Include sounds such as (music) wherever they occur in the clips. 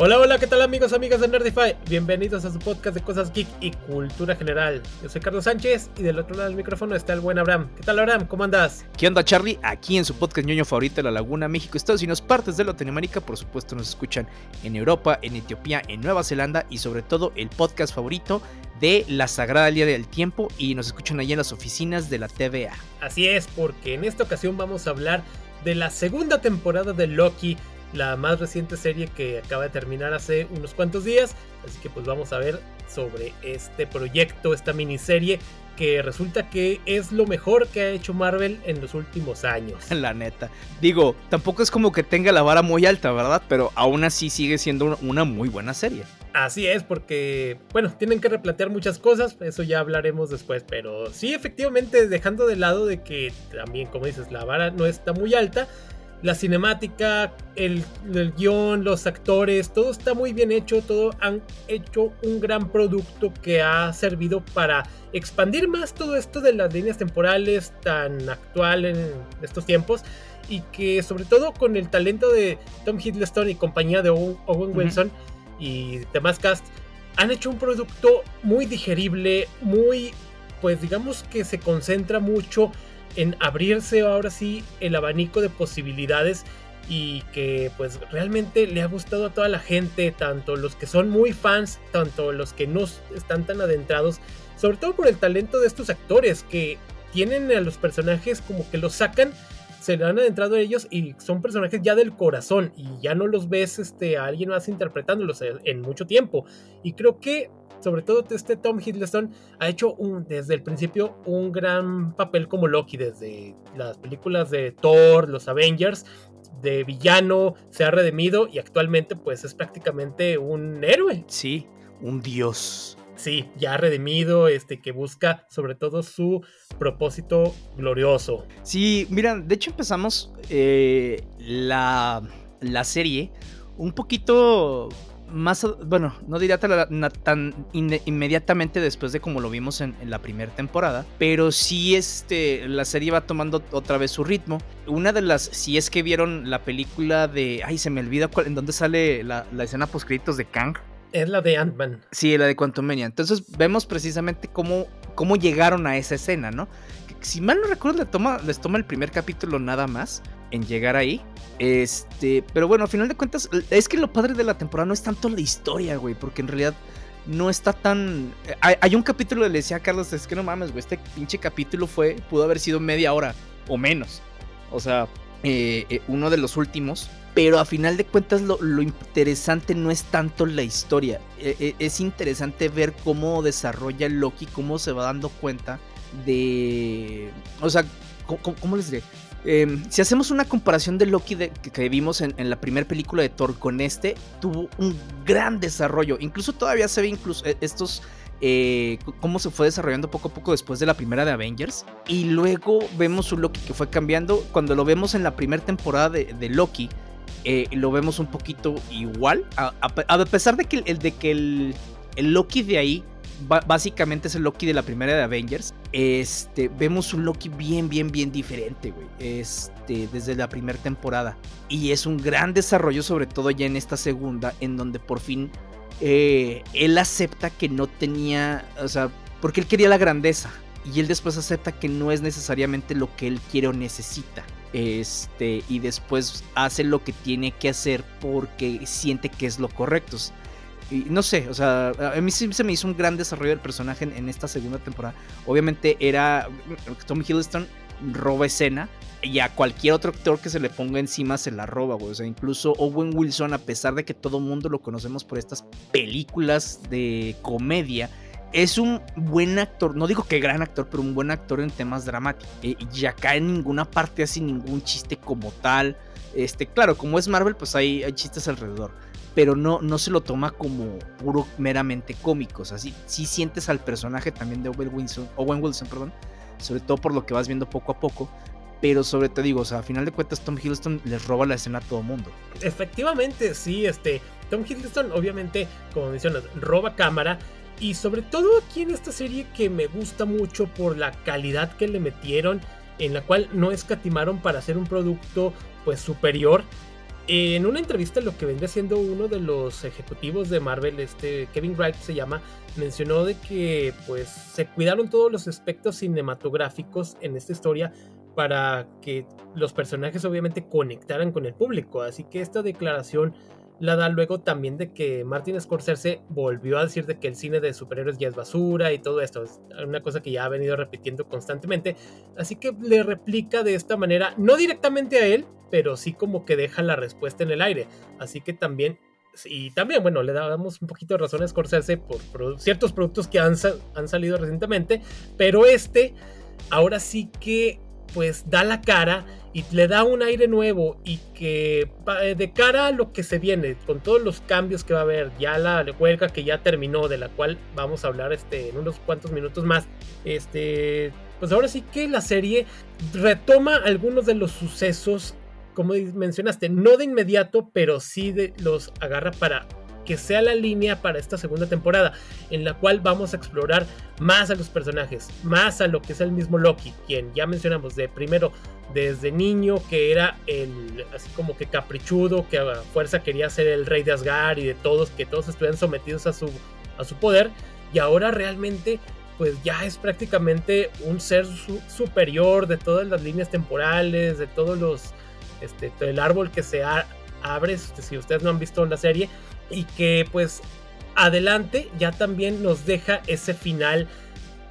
Hola, hola, ¿qué tal amigos, amigas de Nerdify? Bienvenidos a su podcast de cosas geek y cultura general. Yo soy Carlos Sánchez y del otro lado del micrófono está el buen Abraham. ¿Qué tal Abraham? ¿Cómo andas? ¿Qué onda Charlie? Aquí en su podcast ñoño favorito de la Laguna, México, Estados Unidos, partes de Latinoamérica, por supuesto nos escuchan en Europa, en Etiopía, en Nueva Zelanda y sobre todo el podcast favorito de la Sagrada Línea del Tiempo y nos escuchan allí en las oficinas de la TVA. Así es, porque en esta ocasión vamos a hablar de la segunda temporada de Loki la más reciente serie que acaba de terminar hace unos cuantos días. Así que pues vamos a ver sobre este proyecto, esta miniserie que resulta que es lo mejor que ha hecho Marvel en los últimos años. (laughs) La neta. Digo, tampoco es como que tenga la vara muy alta, ¿verdad? Pero aún así sigue siendo una muy buena serie. Así es, porque, bueno, tienen que replantear muchas cosas, eso ya hablaremos después, pero sí, efectivamente, dejando de lado de que también, como dices, la vara no está muy alta, la cinemática, el, guion, los actores, todo está muy bien hecho, todo han hecho un gran producto que ha servido para expandir más todo esto de las líneas temporales tan actual en estos tiempos y que sobre todo con el talento de Tom Hiddleston y compañía de Owen, Wilson y demás cast han hecho un producto muy digerible, muy pues digamos que se concentra mucho en abrirse ahora sí el abanico de posibilidades y que pues realmente le ha gustado a toda la gente, tanto los que son muy fans, tanto los que no están tan adentrados, sobre todo por el talento de estos actores que tienen a los personajes como que los sacan, se han adentrado a ellos y son personajes ya del corazón y ya no los ves este, a alguien más interpretándolos en mucho tiempo. Y creo que sobre todo este Tom Hiddleston ha hecho un, desde el principio un gran papel como Loki, desde las películas de Thor, los Avengers, de villano, se ha redimido y actualmente pues es prácticamente un héroe. Sí, un dios. Sí, ya redimido, este, que busca sobre todo su propósito glorioso. Sí, mira, de hecho empezamos eh, la, la serie un poquito más, bueno, no diría tan, inmediatamente después de como lo vimos en, la primera temporada, pero sí este, la serie va tomando otra vez su ritmo. Una de las, si es que vieron la película de, ay, se me olvida cuál, en dónde sale la, escena post de Kang. Es la de Ant-Man. Sí, la de Quantumania. Entonces vemos precisamente cómo, cómo llegaron a esa escena, ¿no? Si mal no recuerdo, les toma, les toma el primer capítulo nada más en llegar ahí. Este, pero bueno, al final de cuentas, es que lo padre de la temporada no es tanto la historia, güey, porque en realidad no está tan. Hay, un capítulo que le decía a Carlos, es que no mames, güey, este pinche capítulo fue, pudo haber sido media hora o menos. O sea, eh, eh, uno de los últimos. Pero a final de cuentas lo, interesante no es tanto la historia. Es interesante ver cómo desarrolla Loki, cómo se va dando cuenta de... O sea, cómo les diré? Em, si hacemos una comparación de Loki que, vimos en, la primera película de Thor con este, tuvo un gran desarrollo. Incluso todavía se ve incluso eh, estos eh, cómo se fue desarrollando poco a poco después de la primera de Avengers. Y luego vemos un Loki que fue cambiando. Cuando lo vemos en la primera temporada de, Loki, eh, lo vemos un poquito igual. A, pesar de que, el, de que el, el Loki de ahí básicamente es el Loki de la primera de Avengers. Este, vemos un Loki bien, bien, bien diferente, güey. Este, desde la primera temporada. Y es un gran desarrollo, sobre todo ya en esta segunda, en donde por fin eh, él acepta que no tenía, o sea, porque él quería la grandeza. Y él después acepta que no es necesariamente lo que él quiere o necesita. Este, y después hace lo que tiene que hacer porque siente que es lo correcto no sé, o sea, a mí sí se me hizo un gran desarrollo del personaje en, esta segunda temporada. Obviamente era Tom Hiddleston roba escena y a cualquier otro actor que se le ponga encima se la roba, güey. O sea, incluso Owen Wilson, a pesar de que todo mundo lo conocemos por estas películas de comedia, es un buen actor, no digo que gran actor, pero un buen actor en temas dramáticos. Y acá en ninguna parte hace ningún chiste como tal. Este, claro, como es Marvel, pues hay, hay chistes alrededor pero no, no se lo toma como puro meramente cómico. O sea, sí, sientes al personaje también de Owen Wilson, Owen Wilson, perdón, sobre todo por lo que vas viendo poco a poco. Pero sobre todo digo, o sea, a final de cuentas Tom Hiddleston les roba la escena a todo mundo. Efectivamente, sí, este, Tom Hiddleston obviamente, como mencionas, roba cámara. Y sobre todo aquí en esta serie que me gusta mucho por la calidad que le metieron, en la cual no escatimaron para hacer un producto pues superior En una entrevista, lo que vendría siendo uno de los ejecutivos de Marvel, este Kevin Wright se llama, mencionó de que pues se cuidaron todos los aspectos cinematográficos en esta historia para que los personajes obviamente conectaran con el público. Así que esta declaración la da luego también de que Martin Scorsese volvió a decir de que el cine de superhéroes ya es basura y todo esto. Es una cosa que ya ha venido repitiendo constantemente. Así que le replica de esta manera, no directamente a él, pero sí como que deja la respuesta en el aire. Así que también, y también, bueno, le damos un poquito de razón a Scorsese por, ciertos productos que han, han salido recientemente, pero este, ahora sí que pues da la cara y le da un aire nuevo y que eh, de cara a lo que se viene, con todos los cambios que va a haber, ya la huelga que ya terminó, de la cual vamos a hablar este, en unos cuantos minutos más, este, pues ahora sí que la serie retoma algunos de los sucesos, como mencionaste, no de inmediato, pero sí de, los agarra para que sea la línea para esta segunda temporada, en la cual vamos a explorar más a los personajes, más a lo que es el mismo Loki, quien ya mencionamos de primero desde niño que era el así como que caprichudo, que a fuerza quería ser el rey de Asgard y de todos, que todos estuvieran sometidos a su, a su poder, y ahora realmente pues ya es prácticamente un ser superior de todas las líneas temporales, de todos los, este, el árbol que se abre, este, si ustedes no han visto la serie, y que pues adelante ya también nos deja ese final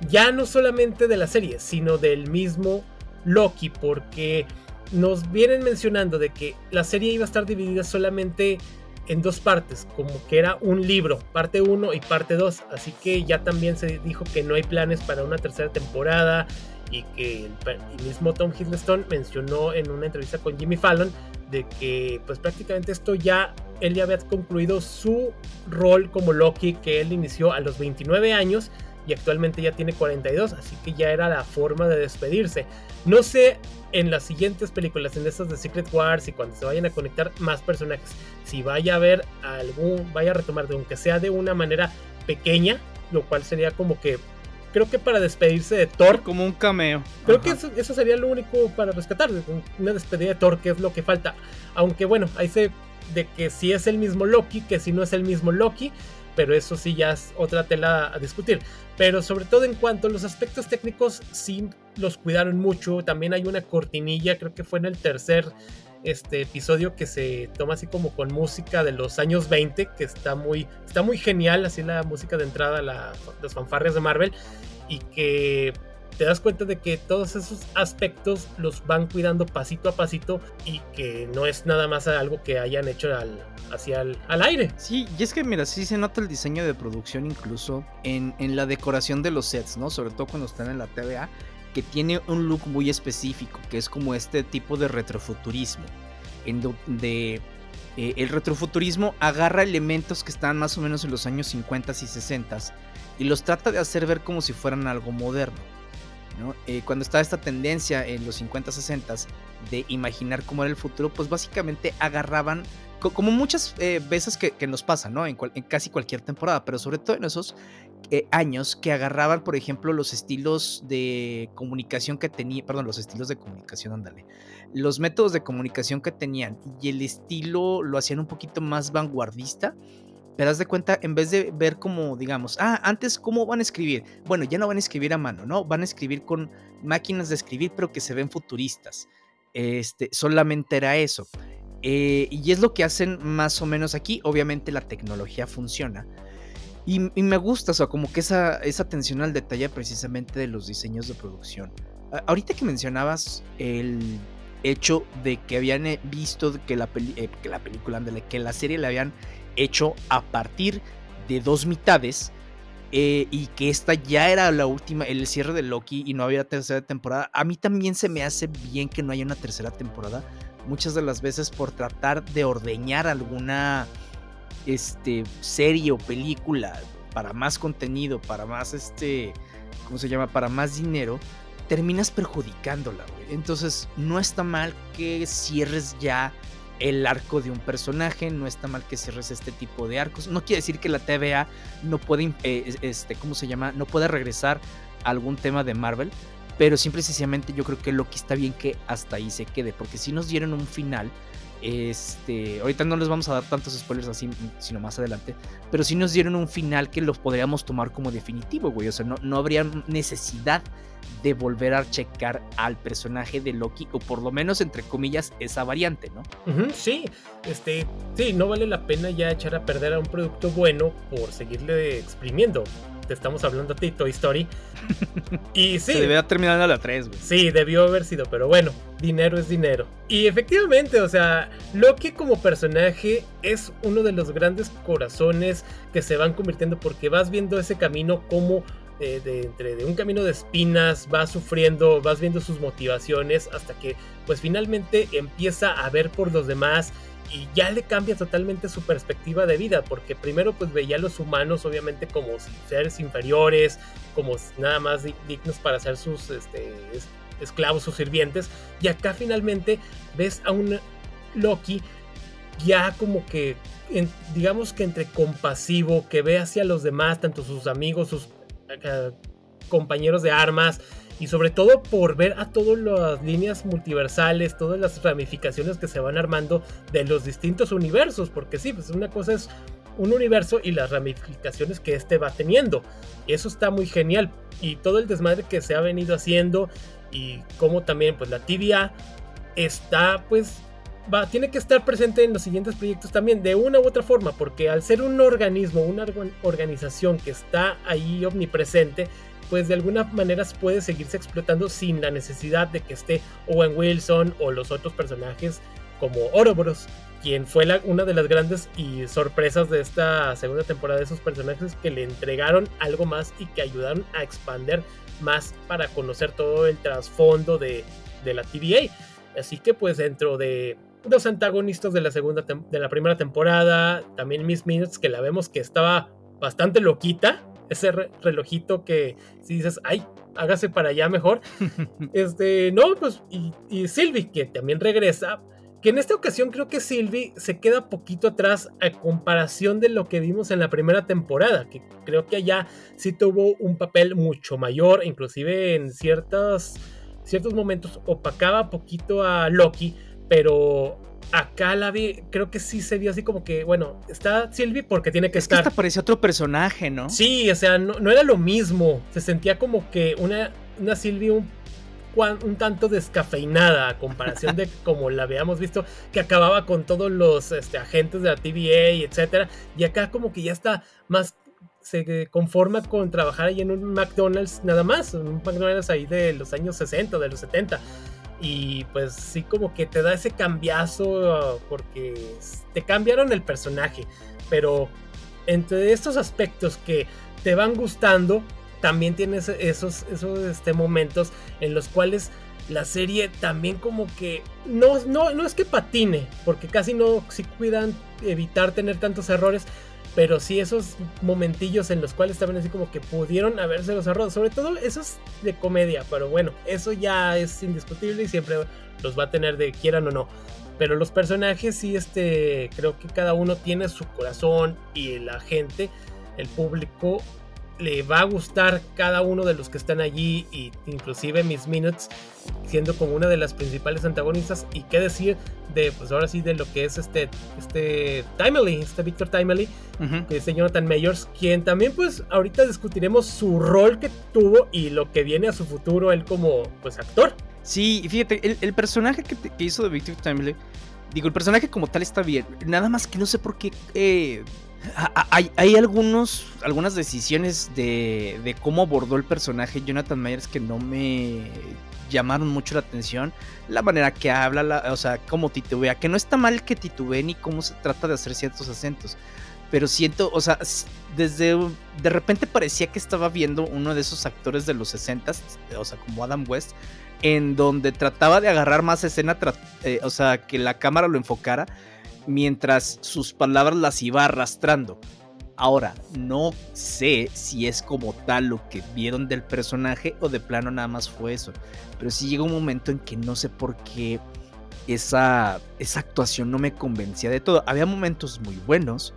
ya no solamente de la serie, sino del mismo Loki, porque nos vienen mencionando de que la serie iba a estar dividida solamente en dos partes, como que era un libro, parte 1 y parte 2, así que ya también se dijo que no hay planes para una tercera temporada y que el, mismo Tom Hiddleston mencionó en una entrevista con Jimmy Fallon de que pues prácticamente esto ya él ya había concluido su rol como Loki que él inició a los 29 años y actualmente ya tiene 42, así que ya era la forma de despedirse. No sé en las siguientes películas, en estas de Secret Wars y cuando se vayan a conectar más personajes, si vaya a haber algún, vaya a retomar de aunque sea de una manera pequeña, lo cual sería como que creo que para despedirse de Thor. Como un cameo. Creo que eso, eso, sería lo único para rescatar. Una despedida de Thor, que es lo que falta. Aunque bueno, ahí se de que si es el mismo Loki, que si no es el mismo Loki, pero eso sí ya es otra tela a discutir. Pero sobre todo en cuanto a los aspectos técnicos, sí los cuidaron mucho. También hay una cortinilla, creo que fue en el tercer este episodio que se toma así como con música de los años 20, que está muy, está muy genial, así la música de entrada a las fanfarrias de Marvel, y que te das cuenta de que todos esos aspectos los van cuidando pasito a pasito y que no es nada más algo que hayan hecho al, hacia el, al aire. Sí, y es que mira, sí se nota el diseño de producción incluso en, en la decoración de los sets, ¿no? Sobre todo cuando están en la TVA, que tiene un look muy específico, que es como este tipo de retrofuturismo, en donde eh, el retrofuturismo agarra elementos que están más o menos en los años 50 y 60 y los trata de hacer ver como si fueran algo moderno. Eh, cuando estaba esta tendencia en los 50, 60 de imaginar cómo era el futuro, pues básicamente agarraban, como muchas eh, veces que, nos pasa, ¿no? En, casi cualquier temporada, pero sobre todo en esos eh, años que agarraban, por ejemplo, los estilos de comunicación que tenía, perdón, los estilos de comunicación, ándale, los métodos de comunicación que tenían y el estilo lo hacían un poquito más vanguardista pero haz de cuenta, en vez de ver como, digamos, ah, antes, ¿cómo van a escribir? Bueno, ya no van a escribir a mano, ¿no? Van a escribir con máquinas de escribir, pero que se ven futuristas. Este, solamente era eso. Eh, y es lo que hacen más o menos aquí. Obviamente la tecnología funciona. Y, me gusta, o sea, como que esa, atención al detalle precisamente de los diseños de producción. ahorita que mencionabas el hecho de que habían eh, visto que la, eh, la película, que la serie le habían hecho a partir de dos mitades y que esta ya era la última, el cierre de Loki y no había tercera temporada. A mí también se me hace bien que no haya una tercera temporada. Muchas de las veces por tratar de ordeñar alguna este, serie o película para más contenido, para más este, ¿cómo se llama? Para más dinero, terminas perjudicándola, Entonces no está mal que cierres ya el arco de un personaje, no está mal que cierres este tipo de arcos. No quiere decir que la TVA no puede, eh, este, ¿cómo se llama? No pueda regresar a algún tema de Marvel, pero simple y sencillamente yo creo que Loki está bien que hasta ahí se quede, porque si nos dieron un final Este, ahorita no les vamos a dar tantos spoilers así, sino más adelante. Pero sí nos dieron un final que lo podríamos tomar como definitivo, güey. O sea, no, no habría necesidad de volver a checar al personaje de Loki, o por lo menos, entre comillas, esa variante, ¿no? sí, este, sí, no vale la pena ya echar a perder a un producto bueno por seguirle exprimiendo te estamos hablando a ti, Toy Story. Y (laughs) sí. Se debió terminar a la 3, güey. Sí, debió haber sido, pero bueno, dinero es dinero. Y efectivamente, o sea, Loki como personaje es uno de los grandes corazones que se van convirtiendo porque vas viendo ese camino como eh, de, entre de un camino de espinas, vas sufriendo, vas viendo sus motivaciones hasta que pues finalmente empieza a ver por los demás y ya le cambia totalmente su perspectiva de vida, porque primero pues veía a los humanos obviamente como seres inferiores, como nada más dignos para ser sus este, esclavos o sirvientes, y acá finalmente ves a un Loki ya como que, digamos que entre compasivo, que ve hacia los demás, tanto sus amigos, sus eh, compañeros de armas, y sobre todo por ver a todas las líneas multiversales, todas las ramificaciones que se van armando de los distintos universos, porque sí, pues una cosa es un universo y las ramificaciones que este va teniendo. Eso está muy genial y todo el desmadre que se ha venido haciendo y como también pues la TVA está pues va, tiene que estar presente en los siguientes proyectos también, de una u otra forma, porque al ser un organismo, una organización que está ahí omnipresente, pues de alguna manera puede seguirse explotando sin la necesidad de que esté Owen Wilson o los otros personajes como Ouroboros, quien fue una de las grandes y sorpresas de esta segunda temporada de esos personajes que le entregaron algo más y que ayudaron a expander más para conocer todo el trasfondo de, de la TVA. Así que pues dentro de los antagonistas de la segunda de la primera temporada, también Miss Minutes que la vemos que estaba bastante loquita, ese relojito que si dices, ay, hágase para allá mejor. (laughs) este, no, pues, y, y Sylvie, que también regresa, que en esta ocasión creo que Sylvie se queda poquito atrás a comparación de lo que vimos en la primera temporada, que creo que allá sí tuvo un papel mucho mayor, inclusive en ciertos, ciertos momentos opacaba poquito a Loki, pero acá la vi, creo que sí se vio así como que, bueno, está Sylvie porque tiene que estar. Que parecía otro personaje, ¿no? Sí, o sea, no, era lo mismo. Se sentía como que una, una Sylvie un, un tanto descafeinada a comparación de (laughs) como la habíamos visto, que acababa con todos los este, agentes de la TVA y etcétera. Y acá como que ya está más se conforma con trabajar ahí en un McDonald's nada más, un McDonald's ahí de los años 60, de los 70 y pues sí como que te da ese cambiazo porque te cambiaron el personaje, pero entre estos aspectos que te van gustando, también tienes esos, esos este, momentos en los cuales la serie también como que no, no, no es que patine, porque casi no si cuidan evitar tener tantos errores, pero sí esos momentillos en los cuales también así como que pudieron haberse los errores, sobre todo esos de comedia, pero bueno, eso ya es indiscutible y siempre los va a tener de quieran o no. Pero los personajes sí, este, creo que cada uno tiene su corazón y la gente, el público le va a gustar cada uno de los que están allí y inclusive Miss Minutes siendo como una de las principales antagonistas y qué decir de pues ahora sí de lo que es este este Timely, este Victor Timely, que es Jonathan Mayors, quien también pues ahorita discutiremos su rol que tuvo y lo que viene a su futuro él como pues actor. Sí, fíjate, el, personaje que, hizo de Victor Timely, digo, el personaje como tal está bien, nada más que no sé por qué eh, hay, algunos, algunas decisiones de, cómo abordó el personaje Jonathan Myers que no me llamaron mucho la atención. La manera que habla, o sea, cómo titubea, que no está mal que titubee ni cómo se trata de hacer ciertos acentos. Pero siento, o sea, desde de repente parecía que estaba viendo uno de esos actores de los 60 o sea, como Adam West, en donde trataba de agarrar más escena, eh, o sea, que la cámara lo enfocara mientras sus palabras las iba arrastrando. Ahora, no sé si es como tal lo que vieron del personaje o de plano nada más fue eso. Pero sí llegó un momento en que no sé por qué esa, esa actuación no me convencía de todo. Había momentos muy buenos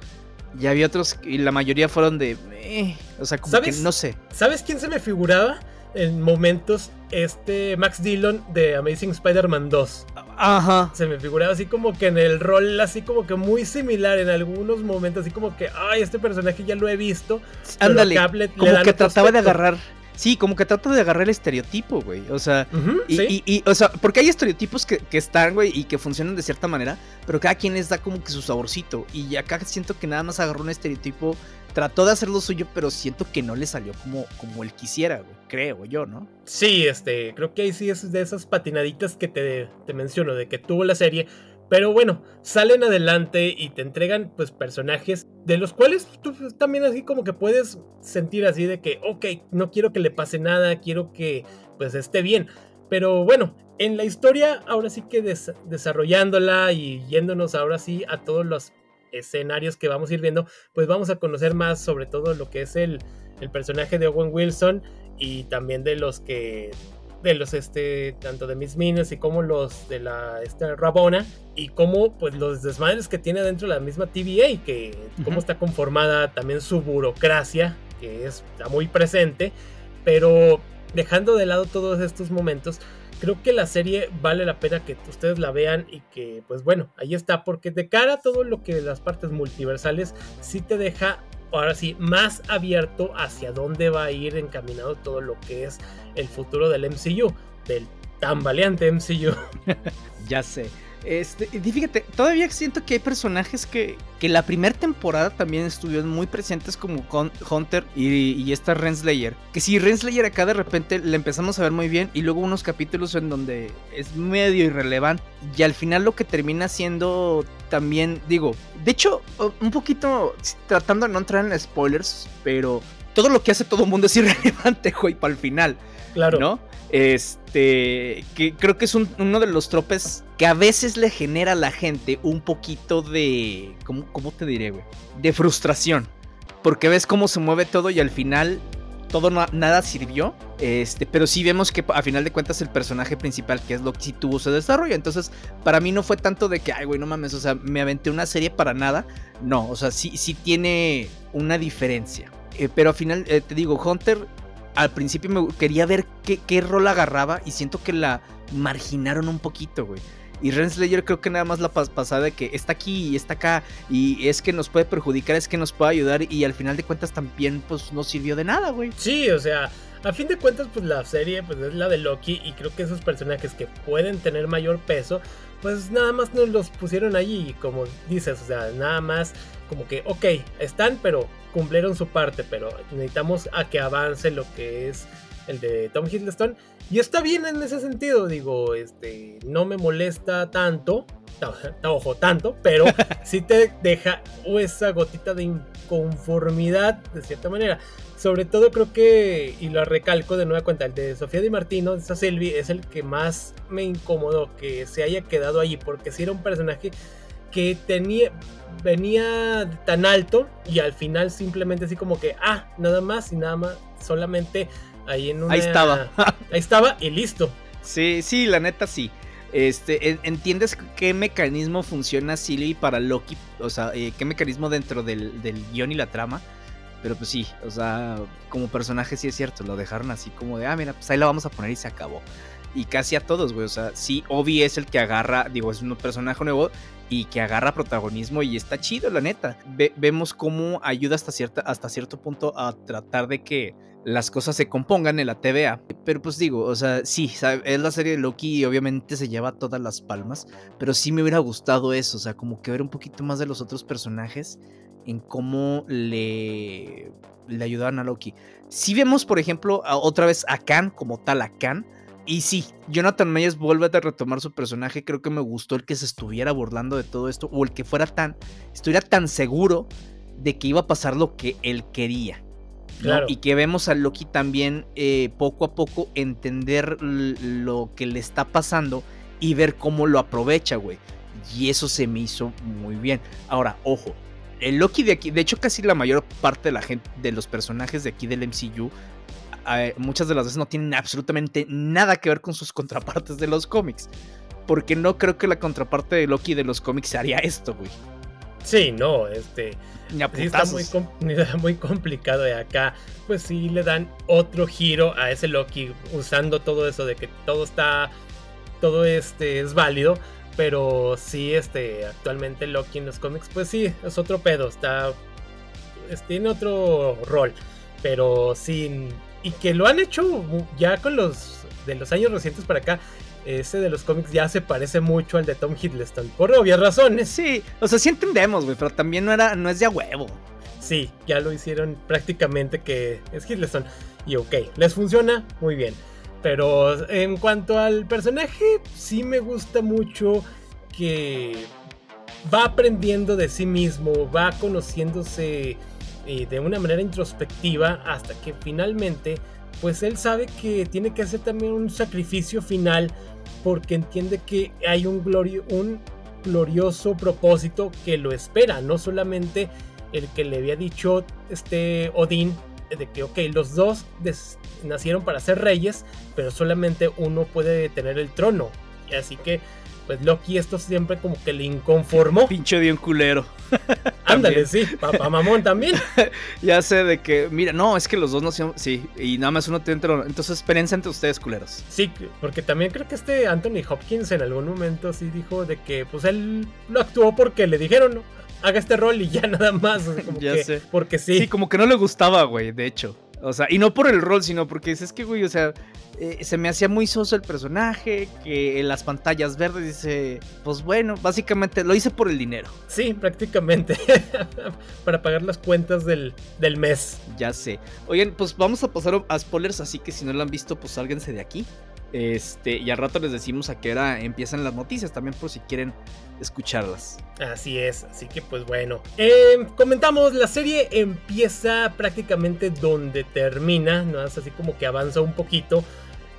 y había otros y la mayoría fueron de... Eh, o sea, como que no sé. ¿Sabes quién se me figuraba? En momentos este Max Dillon de Amazing Spider-Man 2. Ajá. Se me figuraba así como que en el rol, así como que muy similar en algunos momentos, así como que, ay, este personaje ya lo he visto. Ándale, como que trataba de agarrar Sí, como que trata de agarrar el estereotipo, güey. O sea, y, o sea, porque hay estereotipos que, están, güey, y que funcionan de cierta manera, pero cada quien les da como que su saborcito. Y acá siento que nada más agarró un estereotipo, trató de hacer lo suyo, pero siento que no le salió como, como él quisiera. Creo yo, ¿no? Sí, este, creo que ahí sí es de esas patinaditas que te, te menciono, de que tuvo la serie. Pero bueno, salen adelante y te entregan pues personajes de los cuales tú también así como que puedes sentir así de que, ok, no quiero que le pase nada, quiero que pues esté bien. Pero bueno, en la historia ahora sí que desarrollándola y yéndonos ahora sí a todos los escenarios que vamos a ir viendo, pues vamos a conocer más sobre todo lo que es el, el personaje de Owen Wilson y también de los que de los este tanto de Miss Minutes y como los de la esta Rabona y como pues los desmadres que tiene dentro de la misma TVA que cómo está conformada también su burocracia que es, está muy presente pero dejando de lado todos estos momentos creo que la serie vale la pena que ustedes la vean y que pues bueno ahí está porque de cara a todo lo que las partes multiversales sí te deja ahora sí, más abierto hacia dónde va a ir encaminado todo lo que es el futuro del MCU, del tan valiente MCU. (laughs) ya sé. Este, y fíjate, todavía siento que hay personajes que, que la primera temporada también estuvieron muy presentes como Hunter y, y esta Renslayer. Que si Renslayer acá de repente le empezamos a ver muy bien y luego unos capítulos en donde es medio irrelevante y al final lo que termina siendo también, digo, de hecho, un poquito tratando de no entrar en spoilers, pero todo lo que hace todo el mundo es (laughs) irrelevante, güey, para el final. Claro. ¿No? Este, que creo que es uno de los tropes que a veces le genera a la gente un poquito de, ¿cómo, cómo te diré, güey? De frustración. Porque ves cómo se mueve todo y al final todo nada sirvió. Este, pero sí vemos que a final de cuentas el personaje principal, que es Loki, sí tuvo su desarrollo. Entonces, para mí no fue tanto de que, ay, güey, no mames, o sea, me aventé una serie para nada. No, o sea, sí, sí tiene una diferencia. Eh, pero al final, eh, te digo, Hunter al principio me quería ver qué, qué rol agarraba y siento que la marginaron un poquito, güey. Y Renslayer creo que nada más la pasada de que está aquí y está acá y es que nos puede perjudicar, es que nos puede ayudar y al final de cuentas también pues no sirvió de nada, güey. Sí, o sea, a fin de cuentas pues la serie pues es la de Loki y creo que esos personajes que pueden tener mayor peso pues nada más nos los pusieron allí como dices, o sea, nada más como que ok, están pero cumplieron su parte, pero necesitamos a que avance lo que es el de Tom Hiddleston. Y está bien en ese sentido, digo, este, no me molesta tanto, ojo, tanto, pero (laughs) sí te deja esa gotita de inconformidad de cierta manera. Sobre todo creo que, y lo recalco de nueva cuenta, el de Sofía Di Martino, esa Sylvie, es el que más me incomodó que se haya quedado allí, porque si era un personaje que tenía, venía tan alto y al final simplemente así como que, ah, nada más y nada más, solamente ahí en una... Ahí estaba. (laughs) ahí estaba y listo. Sí, sí, la neta sí. Este, ¿entiendes qué mecanismo funciona Silly para Loki? O sea, eh, qué mecanismo dentro del, del guion y la trama. Pero pues sí, o sea, como personaje sí es cierto, lo dejaron así como de, ah, mira, pues ahí la vamos a poner y se acabó. Y casi a todos, güey, o sea, sí, Obi es el que agarra, digo, es un personaje nuevo y que agarra protagonismo y está chido, la neta. vemos cómo ayuda hasta, cierta, hasta cierto punto a tratar de que las cosas se compongan en la TVA. Pero pues digo, o sea, sí, es la serie de Loki y obviamente se lleva todas las palmas, pero sí me hubiera gustado eso, o sea, como que ver un poquito más de los otros personajes en cómo le, le ayudaban a Loki. Si vemos, por ejemplo, otra vez a Khan como tal, a Khan, y sí, Jonathan Mayes vuelve a retomar su personaje. Creo que me gustó el que se estuviera burlando de todo esto. O el que fuera tan. Estuviera tan seguro de que iba a pasar lo que él quería. Y que vemos a Loki también eh, poco a poco entender lo que le está pasando y ver cómo lo aprovecha, güey. Y eso se me hizo muy bien. Ahora, ojo, el Loki de aquí, de hecho casi la mayor parte de la gente, de los personajes de aquí del MCU muchas de las veces no tienen absolutamente nada que ver con sus (laughs) contrapartes de los cómics. Porque no creo que la contraparte de Loki de los cómics haría esto, güey. Sí, no, este. Sí está muy, (laughs) muy complicado de acá. Pues sí le dan otro giro a ese Loki usando todo eso de que todo está todo este es válido. Pero sí, este, actualmente Loki en los cómics, pues sí, es otro pedo. Está. tiene otro rol. Pero sí. Y que lo han hecho ya con los. De los años recientes para acá. Ese de los cómics ya se parece mucho al de Tom Hiddleston. Por obvias razones. Sí, o sea, sí entendemos, güey. Pero también no era. No es de a huevo. Sí, ya lo hicieron prácticamente que es Hiddleston. Y ok, les funciona muy bien. Pero en cuanto al personaje, sí me gusta mucho que va aprendiendo de sí mismo, va conociéndose de una manera introspectiva hasta que finalmente, pues él sabe que tiene que hacer también un sacrificio final porque entiende que hay un, un glorioso propósito que lo espera, no solamente el que le había dicho este Odín de que, ok, los dos nacieron para ser reyes, pero solamente uno puede tener el trono. Así que, pues Loki esto siempre como que le inconformó. Pinche bien culero. (laughs) Ándale, sí, papá mamón también. (laughs) ya sé de que, mira, no, es que los dos nacieron, sí, y nada más uno tiene trono. Entonces, experiencia entre ustedes, culeros. Sí, porque también creo que este Anthony Hopkins en algún momento sí dijo de que, pues él lo actuó porque le dijeron, haga este rol y ya nada más. (laughs) ya sé. Porque sí. Sí, como que no le gustaba, güey, de hecho. O sea, y no por el rol, sino porque es que, güey, o sea, eh, se me hacía muy soso el personaje, que en las pantallas verdes dice, pues bueno, básicamente lo hice por el dinero. Sí, prácticamente, (laughs) para pagar las cuentas del, del, mes. Ya sé. Oigan, pues vamos a pasar a spoilers, así que si no lo han visto, pues sálganse de aquí. Este, y al rato les decimos a qué hora empiezan las noticias, también por si quieren escucharlas. Así es, así que pues bueno. Em, comentamos, la serie empieza prácticamente donde termina, ¿no? Es así como que avanza un poquito.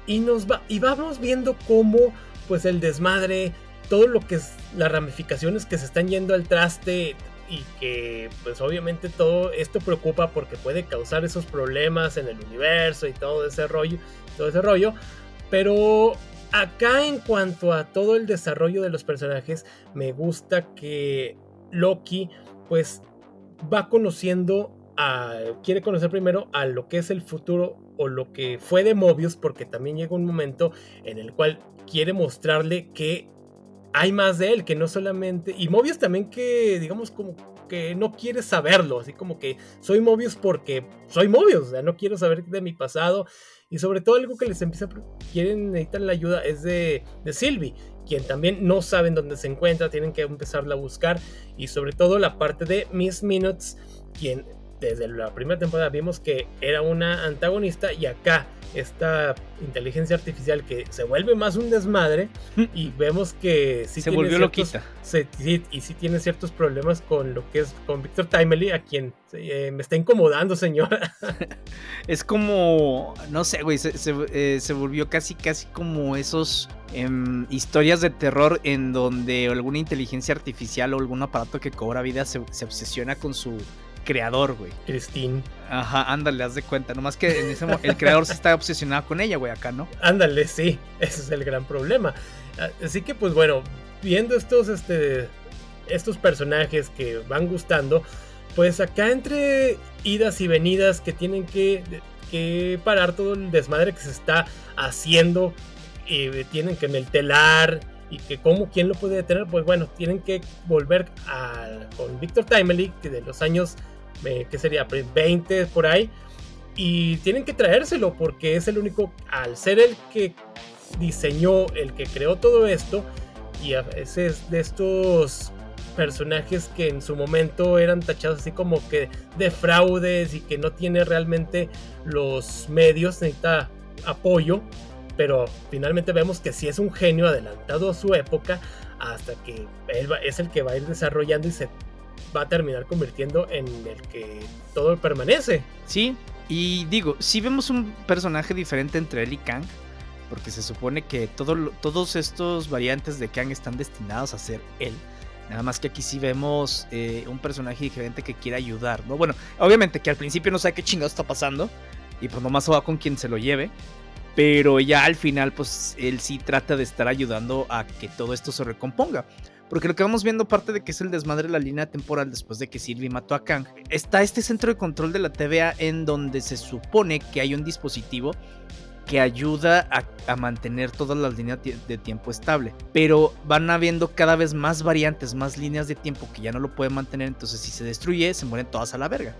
Y nos va. Y vamos viendo cómo. Pues el desmadre. Todo lo que es. Las ramificaciones que se están yendo al traste. Y que pues obviamente todo esto preocupa porque puede causar esos problemas en el universo y todo ese rollo. Todo ese rollo. Pero acá en cuanto a todo el desarrollo de los personajes, me gusta que Loki pues va conociendo a, quiere conocer primero a lo que es el futuro o lo que fue de Mobius, porque también llega un momento en el cual quiere mostrarle que hay más de él, que no solamente, y Mobius también que digamos como que no quiere saberlo, así como que soy Mobius porque soy Mobius, o sea, no quiero saber de mi pasado y sobre todo algo que les empieza a... Quieren, necesitar la ayuda es de, de Sylvie, quien también no saben dónde se encuentra, tienen que empezarla a buscar. Y sobre todo la parte de Miss Minutes, quien desde la primera temporada vimos que era una antagonista y acá esta inteligencia artificial que se vuelve más un desmadre (laughs) y vemos que sí se volvió loquita. y sí tiene ciertos problemas con lo que es con Victor Timely a quien eh, me está incomodando señora. (laughs) Es como no sé güey se, eh, volvió casi casi como esos em, historias de terror en donde alguna inteligencia artificial o algún aparato que cobra vida se obsesiona con su creador, güey. Christine. Ajá, ándale, haz de cuenta. Nomás que en ese el creador se está obsesionado con ella, güey, acá, ¿no? Ándale, sí. Ese es el gran problema. Así que, pues bueno, viendo estos, este, estos personajes que van gustando, pues acá entre idas y venidas que tienen que, que parar todo el desmadre que se está haciendo. Y tienen que en el telar y que cómo, quién lo puede detener, pues bueno, tienen que volver a, con Victor Timely, que de los años, eh, que sería 20 por ahí, y tienen que traérselo porque es el único, al ser el que diseñó, el que creó todo esto, y a veces de estos personajes que en su momento eran tachados así como que de fraudes y que no tiene realmente los medios, necesita apoyo pero finalmente vemos que sí es un genio adelantado a su época hasta que él es el que va a ir desarrollando y se va a terminar convirtiendo en el que todo permanece. Sí, y digo, sí vemos un personaje diferente entre él y Kang, porque se supone que todos estos variantes de Kang están destinados a ser él. Nada más que aquí sí vemos eh, un personaje diferente que quiere ayudar, ¿no? Bueno, obviamente que al principio no sabe qué chingado está pasando. Y pues nomás va con quien se lo lleve. Pero ya al final, pues él sí trata de estar ayudando a que todo esto se recomponga. Porque lo que vamos viendo, parte de que es el desmadre de la línea temporal después de que Sylvie mató a Kang, está este centro de control de la TVA en donde se supone que hay un dispositivo que ayuda a, mantener todas las líneas de tiempo estable. Pero van habiendo cada vez más variantes, más líneas de tiempo que ya no lo pueden mantener. Entonces, si se destruye, se mueren todas a la verga.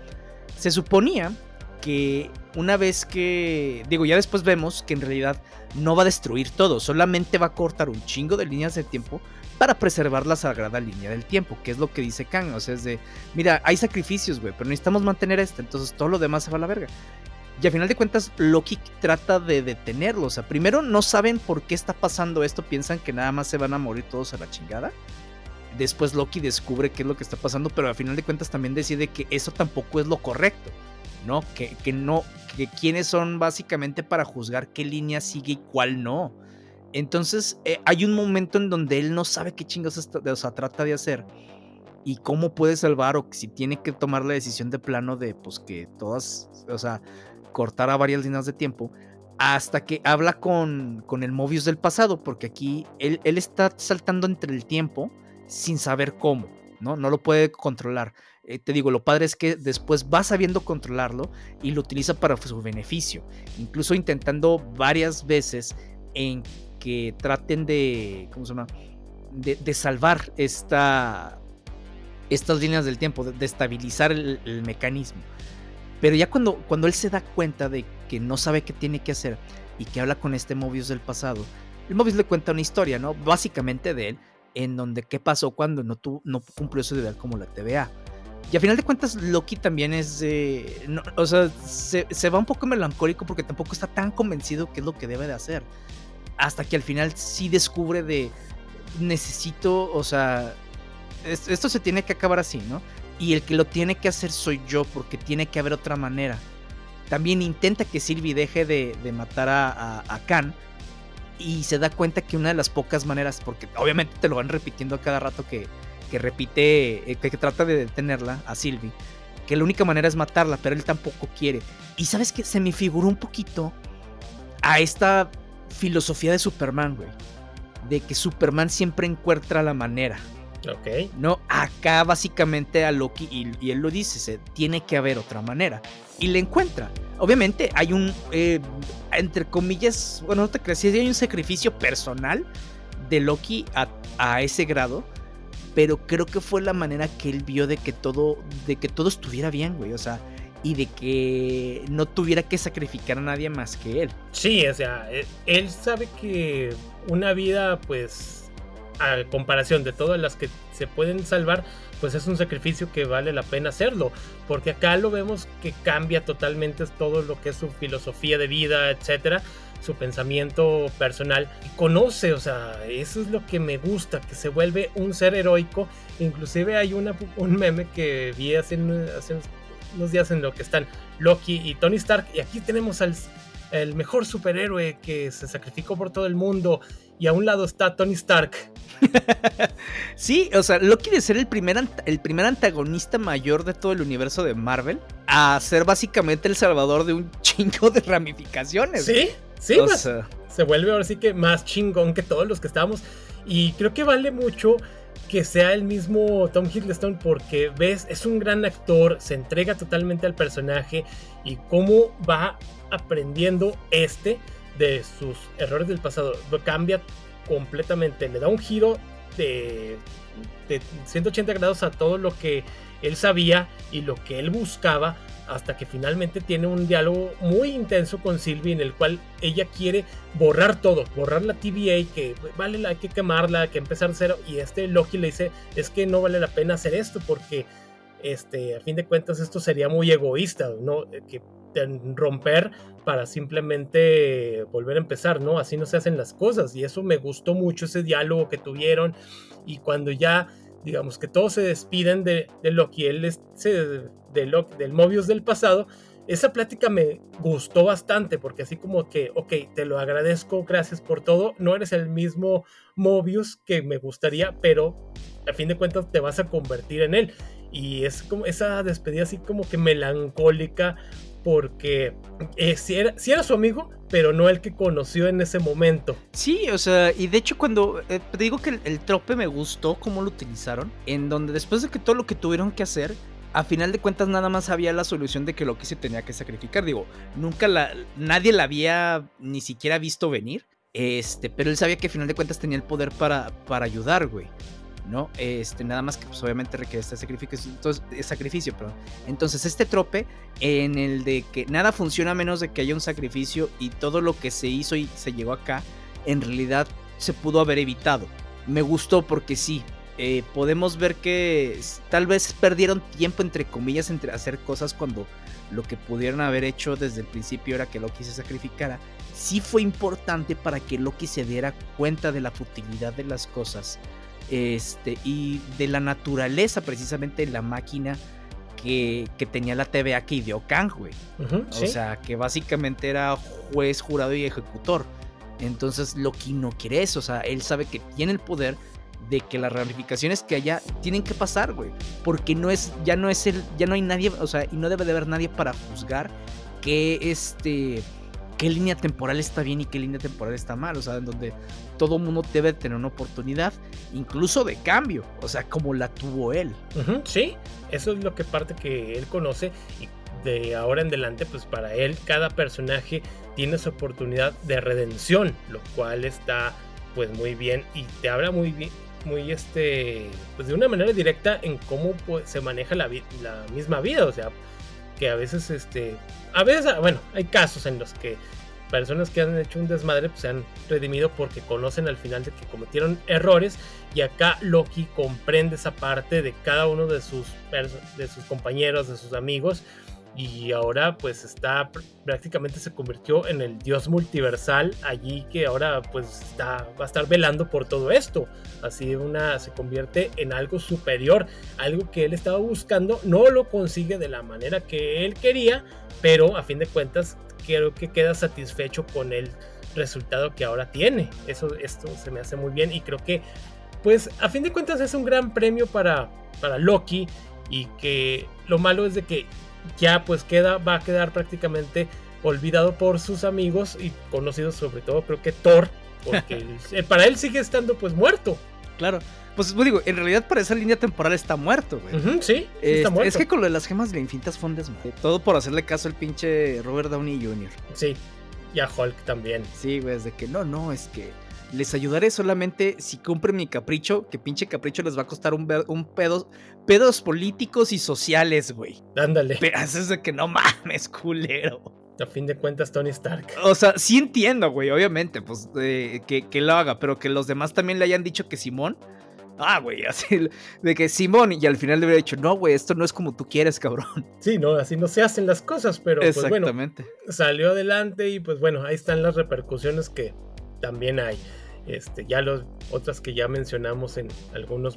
Se suponía que una vez que, digo, ya después vemos que en realidad no va a destruir todo, solamente va a cortar un chingo de líneas de tiempo para preservar la sagrada línea del tiempo, que es lo que dice Kang, o sea, es de, mira, hay sacrificios, güey, pero necesitamos mantener esta, entonces todo lo demás se va a la verga. Y a final de cuentas, Loki trata de detenerlo. O sea, primero no saben por qué está pasando esto, piensan que nada más se van a morir todos a la chingada. Después Loki descubre qué es lo que está pasando, pero a final de cuentas también decide que eso tampoco es lo correcto. ¿No? Que, que no, que quiénes son básicamente para juzgar qué línea sigue y cuál no. Entonces eh, hay un momento en donde él no sabe qué chingos o sea, trata de hacer y cómo puede salvar o si tiene que tomar la decisión de plano de pues que todas, o sea, cortar a varias líneas de tiempo hasta que habla con, con el Mobius del pasado, porque aquí él, él está saltando entre el tiempo sin saber cómo, ¿no? No lo puede controlar. Eh, te digo, lo padre es que después va sabiendo controlarlo y lo utiliza para su beneficio, incluso intentando varias veces en que traten de, ¿cómo se llama? De, salvar esta, estas líneas del tiempo, de, estabilizar el, mecanismo. Pero ya cuando, cuando él se da cuenta de que no sabe qué tiene que hacer y que habla con este Mobius del pasado, el Mobius le cuenta una historia, ¿no? Básicamente de él, en donde qué pasó cuando no, no cumplió su deber como la TVA. Y a final de cuentas, Loki también es. Eh, o sea, se, va un poco melancólico porque tampoco está tan convencido que es lo que debe de hacer. Hasta que al final sí descubre de. Necesito, o sea. esto se tiene que acabar así, ¿no? Y el que lo tiene que hacer soy yo, porque tiene que haber otra manera. También intenta que Sylvie deje de, matar a, a Khan. Y se da cuenta que una de las pocas maneras, porque obviamente te lo van repitiendo a cada rato que, que repite, eh, que, trata de detenerla, a Sylvie, que la única manera es matarla, pero él tampoco quiere. Y sabes que se me figuró un poquito a esta filosofía de Superman, güey. De que Superman siempre encuentra la manera. Ok. No, acá básicamente a Loki, y, él lo dice, se, tiene que haber otra manera. Y le encuentra. Obviamente hay un, eh, entre comillas, bueno, no te creas, hay un sacrificio personal de Loki a, a ese grado pero creo que fue la manera que él vio de que todo, de que todo estuviera bien, güey, o sea, y de que no tuviera que sacrificar a nadie más que él. Sí, o sea, e, él sabe que una vida, pues, a comparación de todas las que se pueden salvar, pues es un sacrificio que vale la pena hacerlo, porque acá lo vemos que cambia totalmente todo lo que es su filosofía de vida, etcétera su pensamiento personal conoce, o sea, eso es lo que me gusta, que se vuelve un ser heroico. Inclusive hay una, un meme que vi hace, unos días en lo que están Loki y Tony Stark y aquí tenemos al el mejor superhéroe que se sacrificó por todo el mundo y a un lado está Tony Stark. (laughs) sí, o sea, Loki de ser el primer, el primer antagonista mayor de todo el universo de Marvel a ser básicamente el salvador de un (laughs) chingo de ramificaciones. Sí, Sí, pues, se vuelve ahora sí que más chingón que todos los que estamos. Y creo que vale mucho que sea el mismo Tom Hiddleston porque ves, es un gran actor, se entrega totalmente al personaje y cómo va aprendiendo este de sus errores del pasado. Cambia completamente, le da un giro de, de 180 grados a todo lo que él sabía y lo que él buscaba hasta que finalmente tiene un diálogo muy intenso con Sylvie en el cual ella quiere borrar todo, borrar la TVA, que vale, hay que quemarla, hay que empezar cero, y este Loki le dice, es que no vale la pena hacer esto porque este, a fin de cuentas esto sería muy egoísta, ¿no? Que romper para simplemente volver a empezar, ¿no? Así no se hacen las cosas y eso me gustó mucho ese diálogo que tuvieron y cuando ya digamos que todos se despiden de, de Loki, él se de del Mobius del pasado, esa plática me gustó bastante porque así como que, ok, te lo agradezco, gracias por todo, no eres el mismo Mobius que me gustaría, pero a fin de cuentas te vas a convertir en él. Y es como esa despedida así como que melancólica porque eh, si, era, si, era, su amigo, pero no el que conoció en ese momento. Sí, o sea, y de hecho cuando eh, digo que el, el, trope me gustó cómo lo utilizaron, en donde después de que todo lo que tuvieron que hacer, a final de cuentas nada más había la solución de que Loki se tenía que sacrificar. Digo, nunca la, nadie la había ni siquiera visto venir. Este, pero él sabía que a final de cuentas tenía el poder para, para ayudar, güey. ¿No? Este, nada más que pues, obviamente requiere este sacrificio. Entonces, eh, sacrificio. Entonces, este trope en el de que nada funciona menos de que haya un sacrificio y todo lo que se hizo y se llegó acá, en realidad se pudo haber evitado. Me gustó porque sí, eh, podemos ver que tal vez perdieron tiempo, entre comillas, entre hacer cosas cuando lo que pudieron haber hecho desde el principio era que Loki se sacrificara. Sí fue importante para que Loki se diera cuenta de la futilidad de las cosas este, y de la naturaleza precisamente de la máquina que, tenía la TVA que ideó Kang, güey. O sea, que básicamente era juez, jurado y ejecutor. Entonces Loki no quiere eso, o sea, él sabe que tiene el poder de que las ramificaciones que haya tienen que pasar, güey. Porque no es, ya no es el, ya no hay nadie, o sea, y no debe de haber nadie para juzgar que este, qué línea temporal está bien y qué línea temporal está mal. O sea, en donde todo mundo debe tener una oportunidad, incluso de cambio, o sea, como la tuvo él. sí, eso es lo que parte que él conoce y de ahora en adelante, pues para él cada personaje tiene su oportunidad de redención, lo cual está pues muy bien y te habla muy bien muy este, pues de una manera directa en cómo pues, se maneja la, la misma vida, o sea, que a veces este, a veces, ah, bueno, hay casos en los que personas que han hecho un desmadre pues, se han redimido porque conocen al final de que cometieron errores y acá Loki comprende esa parte de cada uno de sus, de sus compañeros, de sus amigos y ahora pues está prácticamente se convirtió en el dios multiversal allí que ahora pues está va a estar velando por todo esto. Así una se convierte en algo superior algo que él estaba buscando no lo consigue de la manera que él quería pero a fin de cuentas creo que queda satisfecho con el resultado que ahora tiene eso esto se me hace muy bien y creo que pues a fin de cuentas es un gran premio para para Loki y que lo malo es de que ya pues queda, va a quedar prácticamente olvidado por sus amigos y conocidos sobre todo creo que Thor, porque (laughs) para él sigue estando pues muerto. Claro. Pues, pues digo, en realidad para esa línea temporal está muerto, güey. sí, está muerto. Es que con lo de las gemas de infinitas fondes, Todo por hacerle caso al pinche Robert Downey Jr. Sí, y a Hulk también. Sí, güey, es de que no, no, es que les ayudaré solamente si cumplen mi capricho, que pinche capricho les va a costar un, un pedo, pedos políticos y sociales, güey. Ándale. Pero es de que no mames, culero. A fin de cuentas, Tony Stark. O sea, sí entiendo, güey, obviamente, pues que, que, lo haga, pero que los demás también le hayan dicho que Simón. Ah, güey, (laughs) así de que Simón, y al final le hubiera dicho, no, güey, esto no es como tú quieres, cabrón. Sí, no, así no se hacen las cosas, pero pues bueno, salió adelante y pues bueno, ahí están las repercusiones que también hay. Este, ya los otras que ya mencionamos en algunos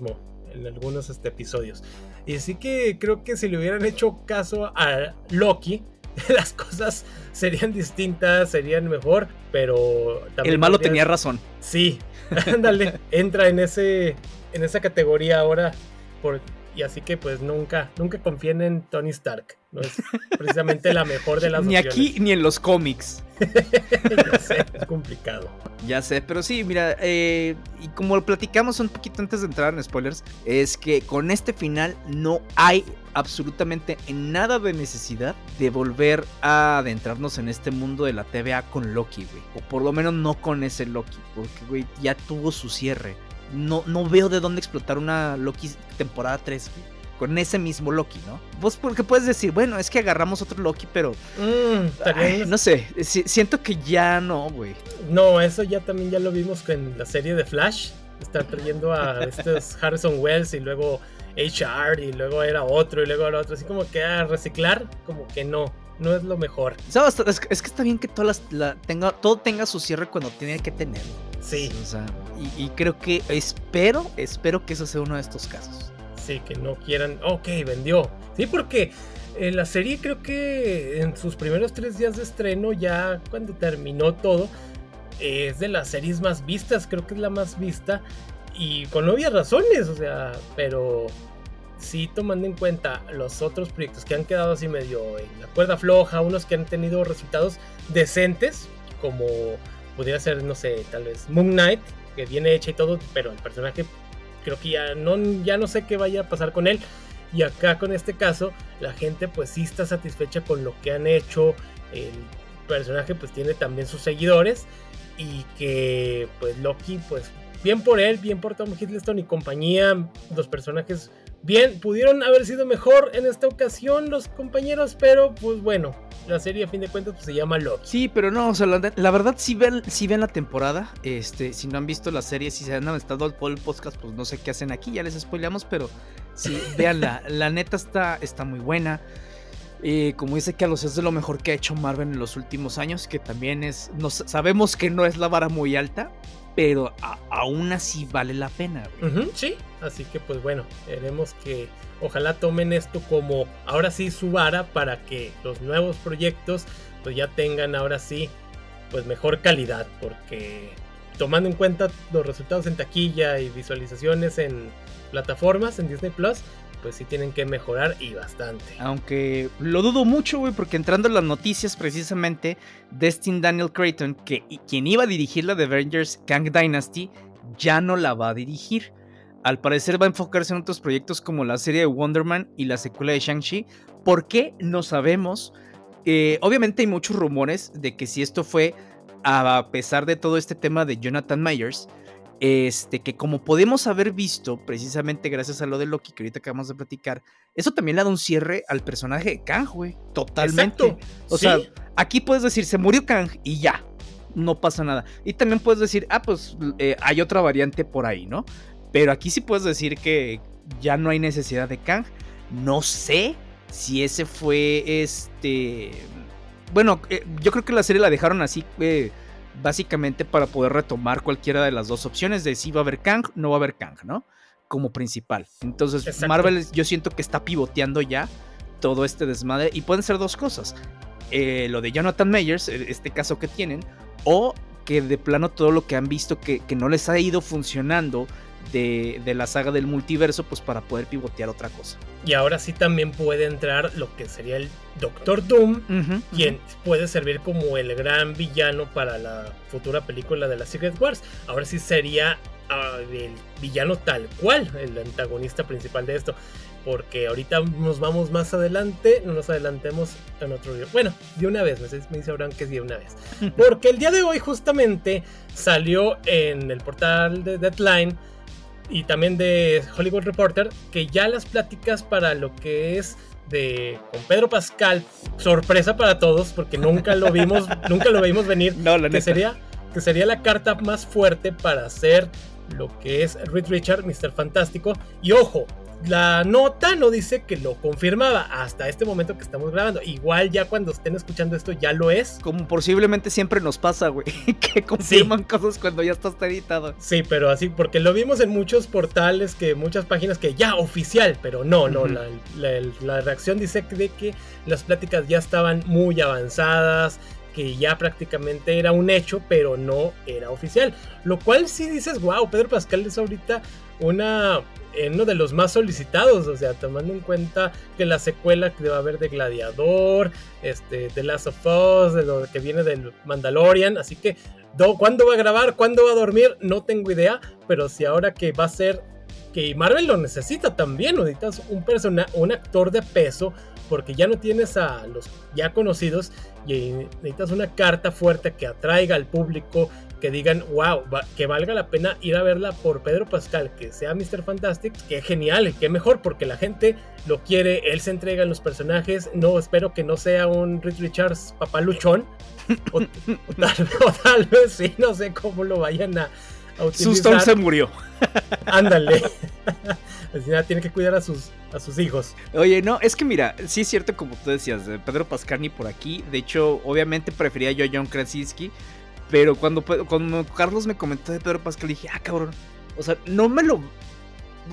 en algunos este, episodios. Y así que creo que si le hubieran hecho caso a Loki, (laughs) las cosas serían distintas, serían mejor, pero el malo tenía razón. Sí, (laughs) ándale, entra en ese en esa categoría ahora por y así que pues nunca, nunca confíen en Tony Stark. No es precisamente la mejor de (laughs) las Ni aquí ni en los cómics. (laughs) ya sé, es complicado. Ya sé, pero sí, mira, eh, y como lo platicamos un poquito antes de entrar en spoilers, es que con este final no hay absolutamente nada de necesidad de volver a adentrarnos en este mundo de la TVA con Loki, güey. O por lo menos no con ese Loki, porque, güey, ya tuvo su cierre no, no veo de dónde explotar una Loki temporada 3, Con ese mismo Loki, ¿no? Vos porque puedes decir, bueno, es que agarramos otro Loki, pero... Mm, no sé, siento que ya no, güey. No, eso ya también ya lo vimos en la serie de Flash. Están trayendo a (laughs) estos Harrison Wells y luego HR y luego era otro y luego era otro. Así como que a reciclar, como que no no es lo mejor. Es, que está bien que todas la, tenga, todo tenga su cierre cuando tiene que tener. Sí. O sea, y, creo que espero, espero que eso sea uno de estos casos. Sí, que no quieran, ok, vendió. Sí, porque eh, la serie creo que en sus primeros tres días de estreno, ya cuando terminó todo, es de las series más vistas, creo que es la más vista. Y con obvias razones, o sea, pero sí tomando en cuenta los otros proyectos que han quedado así medio en la cuerda floja, unos que han tenido resultados decentes, como podría ser, no sé, tal vez Moon Knight, que viene hecha y todo, pero el personaje creo que ya no, ya no sé qué vaya a pasar con él. Y acá con este caso, la gente pues sí está satisfecha con lo que han hecho. El personaje pues tiene también sus seguidores. Y que pues Loki pues bien por él, bien por Tom Hiddleston y compañía. Los personajes bien, pudieron haber sido mejor en esta ocasión los compañeros, pero pues bueno, la serie a fin de cuentas pues, se llama Loki. Sí, pero no, o sea, la, verdad si ven, si ven la temporada, este, si no han visto la serie, si se han estado por el podcast, pues no sé qué hacen aquí, ya les spoileamos, pero sí, (laughs) veanla, la neta está, está muy buena. Eh, como dice Carlos, es de lo mejor que ha hecho Marvel en los últimos años, que también es, nos, sabemos que no es la vara muy alta, pero aún así vale la pena. sí, así que pues bueno, veremos que ojalá tomen esto como ahora sí su vara para que los nuevos proyectos pues ya tengan ahora sí pues mejor calidad, porque tomando en cuenta los resultados en taquilla y visualizaciones en plataformas en Disney Plus, pues sí tienen que mejorar y bastante. Aunque lo dudo mucho, güey, porque entrando en las noticias precisamente, Destin Daniel Creighton, que quien iba a dirigir la de Avengers Kang Dynasty, ya no la va a dirigir. Al parecer va a enfocarse en otros proyectos como la serie de Wonder Man y la secuela de Shang-Chi. ¿Por qué? No sabemos. Eh, obviamente hay muchos rumores de que si esto fue a pesar de todo este tema de Jonathan Myers, este, que como podemos haber visto, precisamente gracias a lo de Loki que ahorita acabamos de platicar, eso también le da un cierre al personaje de Kang, güey. Totalmente. O sea, aquí puedes decir, se murió Kang y ya. No pasa nada. Y también puedes decir, ah, pues eh, hay otra variante por ahí, ¿no? Pero aquí sí puedes decir que ya no hay necesidad de Kang. No sé si ese fue este. Bueno, eh, yo creo que la serie la dejaron así. Eh, básicamente para poder retomar cualquiera de las dos opciones de si va a haber Kang, no va a haber Kang, ¿no? Como principal. Entonces, Marvel yo siento que está pivoteando ya todo este desmadre y pueden ser dos cosas. Eh, lo de Jonathan Mayers, e, este caso que tienen, o que de plano todo lo que han visto que, que no les ha ido funcionando de, la saga del multiverso, pues para poder pivotear otra cosa. Y ahora sí también puede entrar lo que sería el Doctor Doom, quien puede servir como el gran villano para la futura película de la Secret Wars. Ahora sí sería ah, el villano tal cual, el antagonista principal de esto. Porque ahorita nos vamos más adelante, no nos adelantemos en otro video. Bueno, de una vez, me dice Abraham que es de una vez. (laughs) Porque el día de hoy justamente salió en el portal de Deadline y también de Hollywood Reporter, que ya las pláticas para lo que es de con Pedro Pascal, sorpresa para todos, porque nunca lo vimos, (laughs) nunca lo vimos venir, no, la que sería que sería la carta más fuerte para hacer lo que es Reed Richard, Mr. Fantástico. Y ojo, la nota no dice que lo confirmaba hasta este momento que estamos grabando. Igual ya cuando estén escuchando esto ya lo es. Como posiblemente siempre nos pasa, güey. (laughs) Que confirman cosas cuando ya está editado. Sí, pero así, porque lo vimos en muchos portales, que muchas páginas que ya oficial, pero no, no. la, reacción dice de que las pláticas ya estaban muy avanzadas que ya prácticamente era un hecho, pero no era oficial. Lo cual sí dices, wow, Pedro Pascal es ahorita una uno de los más solicitados, o sea, tomando en cuenta que la secuela que va a haber de Gladiador, este, de Last of Us, de lo que viene del Mandalorian, así que ¿cuándo va a grabar? ¿Cuándo va a dormir? No tengo idea, pero si ahora que va a ser que Marvel lo necesita también, necesitas un persona, un actor de peso, porque ya no tienes a los ya conocidos y necesitas una carta fuerte que atraiga al público, que digan, wow, que valga la pena ir a verla por Pedro Pascal, que sea Mr. Fantastic, que genial, que mejor, porque la gente lo quiere, él se entrega en los personajes, no, espero que no sea un Rich Richards papaluchón, (laughs) o, tal, vez sí, no sé cómo lo vayan a, utilizar. se murió. Ándale. (laughs) tiene que cuidar a sus, a sus hijos. Oye, no, es que mira, sí es cierto como tú decías, Pedro Pascani por aquí. De hecho, obviamente prefería yo a John Krasinski. Pero cuando, cuando Carlos me comentó de Pedro Pascal, dije, ah, cabrón. O sea, no me lo.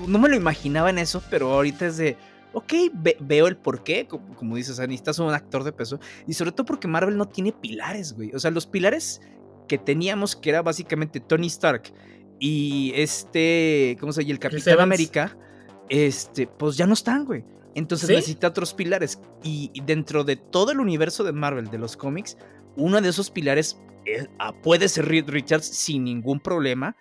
No me lo imaginaba en eso, pero ahorita es de. Ok, veo el porqué, como, como dices, es un actor de peso. Y sobre todo porque Marvel no tiene pilares, güey. O sea, los pilares que teníamos, que era básicamente Tony Stark y este, ¿cómo se llama? El Capitán América, este, pues ya no están, güey. Entonces necesita otros pilares. Y dentro de todo el universo de Marvel, de los cómics, uno de esos pilares Ah, puede ser Reed Richards sin ningún problema.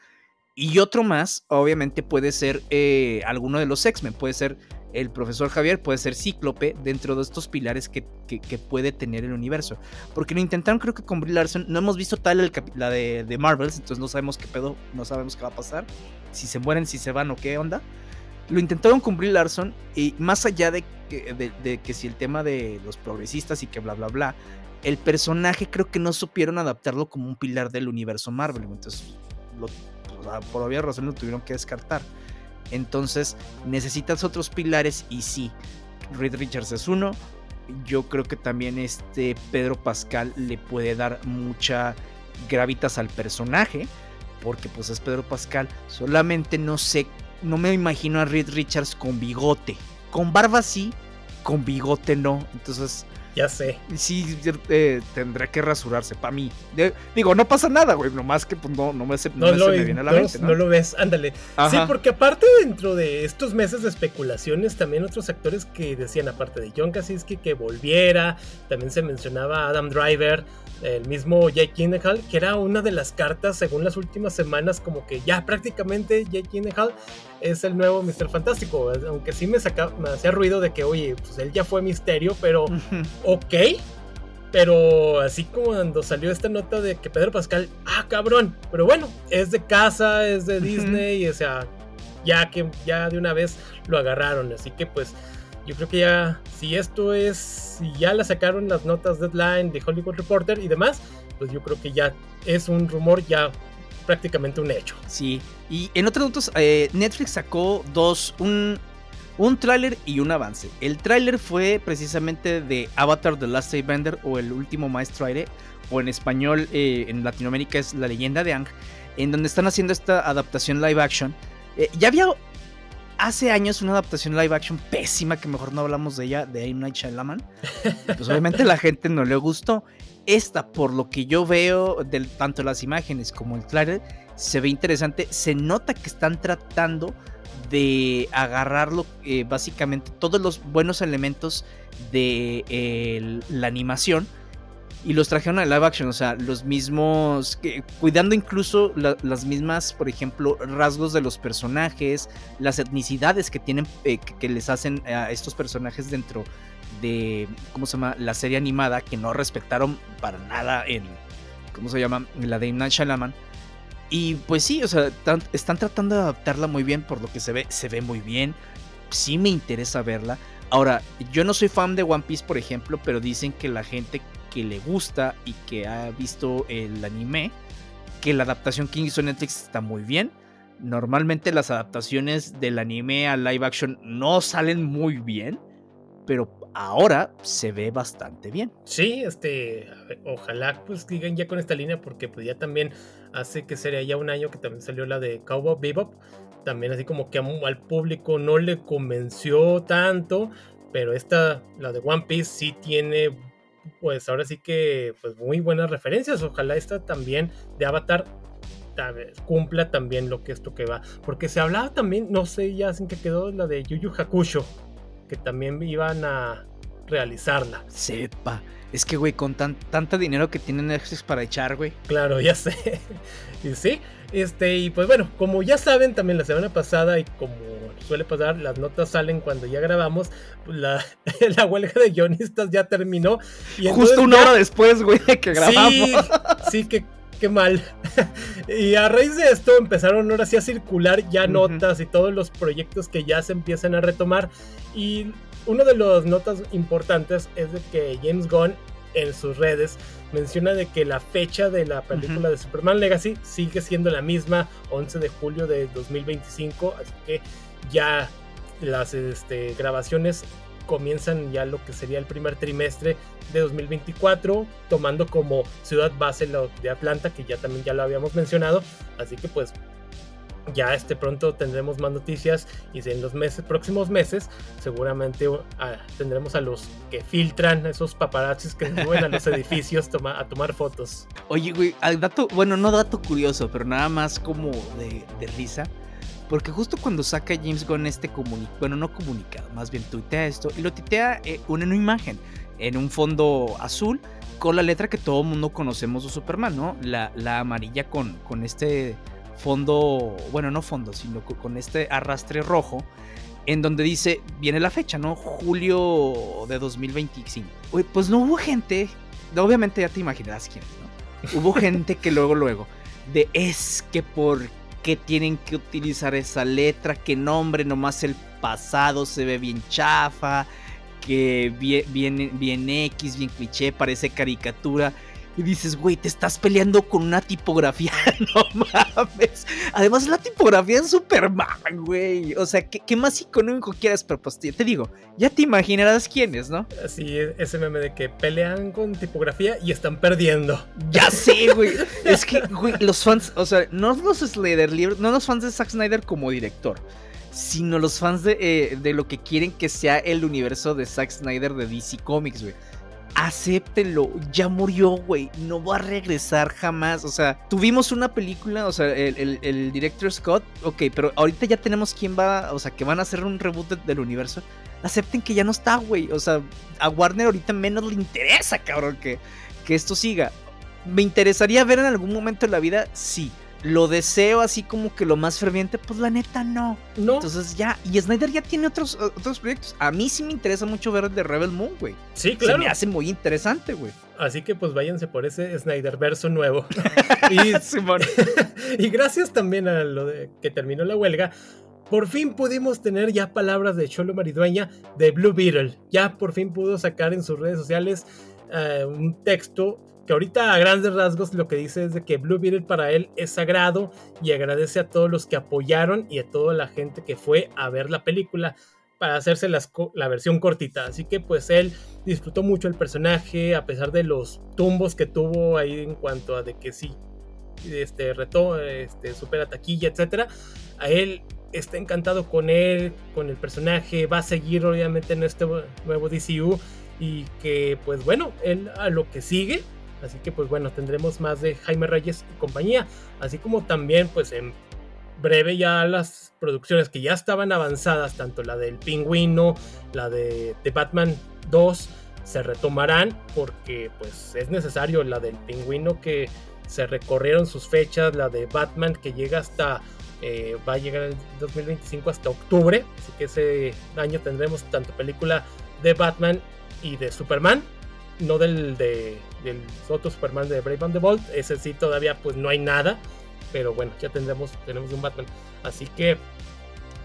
Y otro más, obviamente, puede ser eh, alguno de los X-Men, puede ser el profesor Javier, puede ser Cíclope dentro de estos pilares que, puede tener el universo. Porque lo intentaron, creo que con Brie Larson, no hemos visto tal la de, de Marvels, entonces no sabemos qué pedo, no sabemos qué va a pasar, si se mueren, si se van o qué onda. Lo intentaron Brie Larson y más allá de que, de que si el tema de los progresistas y que bla, bla, bla, el personaje creo que no supieron adaptarlo como un pilar del universo Marvel. Entonces, por obvias razones lo tuvieron que descartar. Entonces, necesitas otros pilares y sí, Reed Richards es uno. Yo creo que también este Pedro Pascal le puede dar mucha gravitas al personaje, porque pues es Pedro Pascal. Solamente no sé, no me imagino a Reed Richards con bigote. Con barba sí, con bigote no. Entonces, ya sé. Sí, eh, tendrá que rasurarse, para mí. digo, no pasa nada, güey, nomás que pues, no, no me, no, no me viene a la mente. ¿no? lo ves, ándale. Sí, porque aparte dentro de estos meses de especulaciones, también otros actores que decían, aparte de John Krasinski, que volviera, también se mencionaba Adam Driver, el mismo Jake Gyllenhaal, que era una de las cartas, según las últimas semanas, como que ya prácticamente Jake Gyllenhaal es el nuevo Mr. Fantástico, aunque sí me, saca, me hacía ruido de que, oye, pues él ya fue misterio, pero ok. Pero así como cuando salió esta nota de que Pedro Pascal, ah, cabrón, pero bueno, es de casa, es de Disney, o sea, ya que ya de una vez lo agarraron, así que pues yo creo que ya, si esto es, si ya la sacaron las notas deadline de Hollywood Reporter y demás, pues yo creo que ya es un rumor ya prácticamente un hecho. Sí, y en otros datos, eh, Netflix sacó dos, un, un tráiler y un avance. El tráiler fue precisamente de Avatar The Last Airbender o El Último Maestro Aire, o en español eh, en Latinoamérica es La Leyenda de Ang, en donde están haciendo esta adaptación live action. Eh, ya había hace años una adaptación live action pésima, que mejor no hablamos de ella, de M. Night Shyamalan. (laughs) Pues obviamente la gente no le gustó. Esta, por lo que yo veo, de tanto las imágenes como el trailer, se ve interesante. Se nota que están tratando de agarrarlo, eh, básicamente todos los buenos elementos de la animación y los trajeron a live action, o sea, los mismos, cuidando incluso las mismas, por ejemplo, rasgos de los personajes, las etnicidades que tienen, eh, que, les hacen a estos personajes dentro de, ¿cómo se llama? La serie animada, que no respetaron para nada en, ¿cómo se llama? La de Night Shalaman. Y pues sí, o sea, están tratando de adaptarla muy bien, por lo que se ve, se ve muy bien. Sí me interesa verla. Ahora, yo no soy fan de One Piece, por ejemplo, pero dicen que la gente que le gusta y que ha visto el anime, que la adaptación que hizo Netflix está muy bien. Normalmente las adaptaciones del anime a live action no salen muy bien, pero ahora se ve bastante bien. Sí, este, ojalá pues sigan ya con esta línea porque pues ya también hace que sería ya un año que también salió la de Cowboy Bebop, también así como que al público no le convenció tanto, pero esta, la de One Piece sí tiene pues ahora sí que pues muy buenas referencias. Ojalá esta también de Avatar cumpla también lo que esto que va. Porque se hablaba también, no sé ya sin que quedó la de Yu Yu Hakusho, que también iban a realizarla. Sepa. Es que, güey, con tan, tanto dinero que tienen Netflix para echar, güey. Claro, ya sé. (laughs) y sí, este, y pues bueno, como ya saben, también la semana pasada, y como suele pasar, las notas salen cuando ya grabamos, pues, la, (laughs) la huelga de guionistas ya terminó. Y Justo una hora después, güey, que grabamos. Sí, sí que qué mal. (laughs) y a raíz de esto empezaron ahora sí a circular ya notas y todos los proyectos que ya se empiezan a retomar. Y una de las notas importantes es de que James Gunn en sus redes menciona de que la fecha de la película de Superman Legacy sigue siendo la misma, 11 de julio de 2025, así que ya las este, grabaciones comienzan ya lo que sería el primer trimestre de 2024, tomando como ciudad base lo de Atlanta, que ya también ya lo habíamos mencionado, así que pues ya este pronto tendremos más noticias y en los meses, próximos meses seguramente ah, tendremos a los que filtran esos paparazzis que suben a los (laughs) edificios a tomar fotos. Oye, güey, dato, bueno, no dato curioso, pero nada más como de, risa. Porque justo cuando saca James Gunn este comunicado, bueno, no comunicado, más bien tuitea esto, y lo tuitea eh, una, imagen en un fondo azul con la letra que todo mundo conocemos de Superman, ¿no? La, la amarilla con, con este fondo, bueno, no fondo, sino con este arrastre rojo, en donde dice, viene la fecha, ¿no? Julio de 2025. Pues no hubo gente, obviamente ya te imaginarás quién, ¿no? Hubo gente que luego, luego, de es que por qué tienen que utilizar esa letra, que nombre nomás el pasado se ve bien chafa, que bien, bien X, bien cliché, parece caricatura. Y dices, güey, te estás peleando con una tipografía, (laughs) no mames. Además, la tipografía es Superman, güey. O sea, ¿qué, más icónico quieras? Pero pues te digo, ya te imaginarás quién es, ¿no? Así, ese meme de que pelean con tipografía y están perdiendo. Ya (laughs) sé, güey. es que, güey, los fans, o sea, no los Snyder, no los fans de Zack Snyder como director sino los fans de, eh, de, lo que quieren que sea el universo de Zack Snyder de DC Comics, güey acéptenlo, ya murió, güey, no va a regresar jamás. O sea, tuvimos una película, o sea, el, director Scott, ok, pero ahorita ya tenemos quién va, o sea, que van a hacer un reboot del universo. Acepten que ya no está, güey. O sea, a Warner ahorita menos le interesa, cabrón, que, que esto siga. ¿Me interesaría ver en algún momento de la vida? Sí lo deseo así como que lo más ferviente, pues la neta no. No. Entonces ya, y Snyder ya tiene otros, otros proyectos. A mí sí me interesa mucho ver el de Rebel Moon, güey. Sí, claro. Se me hace muy interesante, güey. Así que pues váyanse por ese Snyder verso nuevo. (laughs) y, (laughs) (laughs) y gracias también a lo de que terminó la huelga. Por fin pudimos tener ya palabras de Cholo Maridueña de Blue Beetle. Ya por fin pudo sacar en sus redes sociales eh, un texto ahorita a grandes rasgos lo que dice es de que Blue Beetle para él es sagrado y agradece a todos los que apoyaron y a toda la gente que fue a ver la película para hacerse la versión cortita. Así que pues él disfrutó mucho el personaje a pesar de los tumbos que tuvo ahí en cuanto a de que sí, este retó, este supera taquilla, etcétera. A él está encantado con él, con el personaje, va a seguir obviamente en este nuevo DCU y que pues bueno, él a lo que sigue Así que pues bueno, tendremos más de Jaime Reyes y compañía, así como también pues en breve ya las producciones que ya estaban avanzadas, tanto la del Pingüino, la de, Batman 2, se retomarán porque pues es necesario la del Pingüino que se recorrieron sus fechas, la de Batman que llega hasta eh, va a llegar en 2025 hasta octubre, así que ese año tendremos tanto película de Batman y de Superman no del, de, del otro Superman de Brave and the Bold, ese sí todavía pues no hay nada, pero bueno, ya tendremos, tenemos un Batman, así que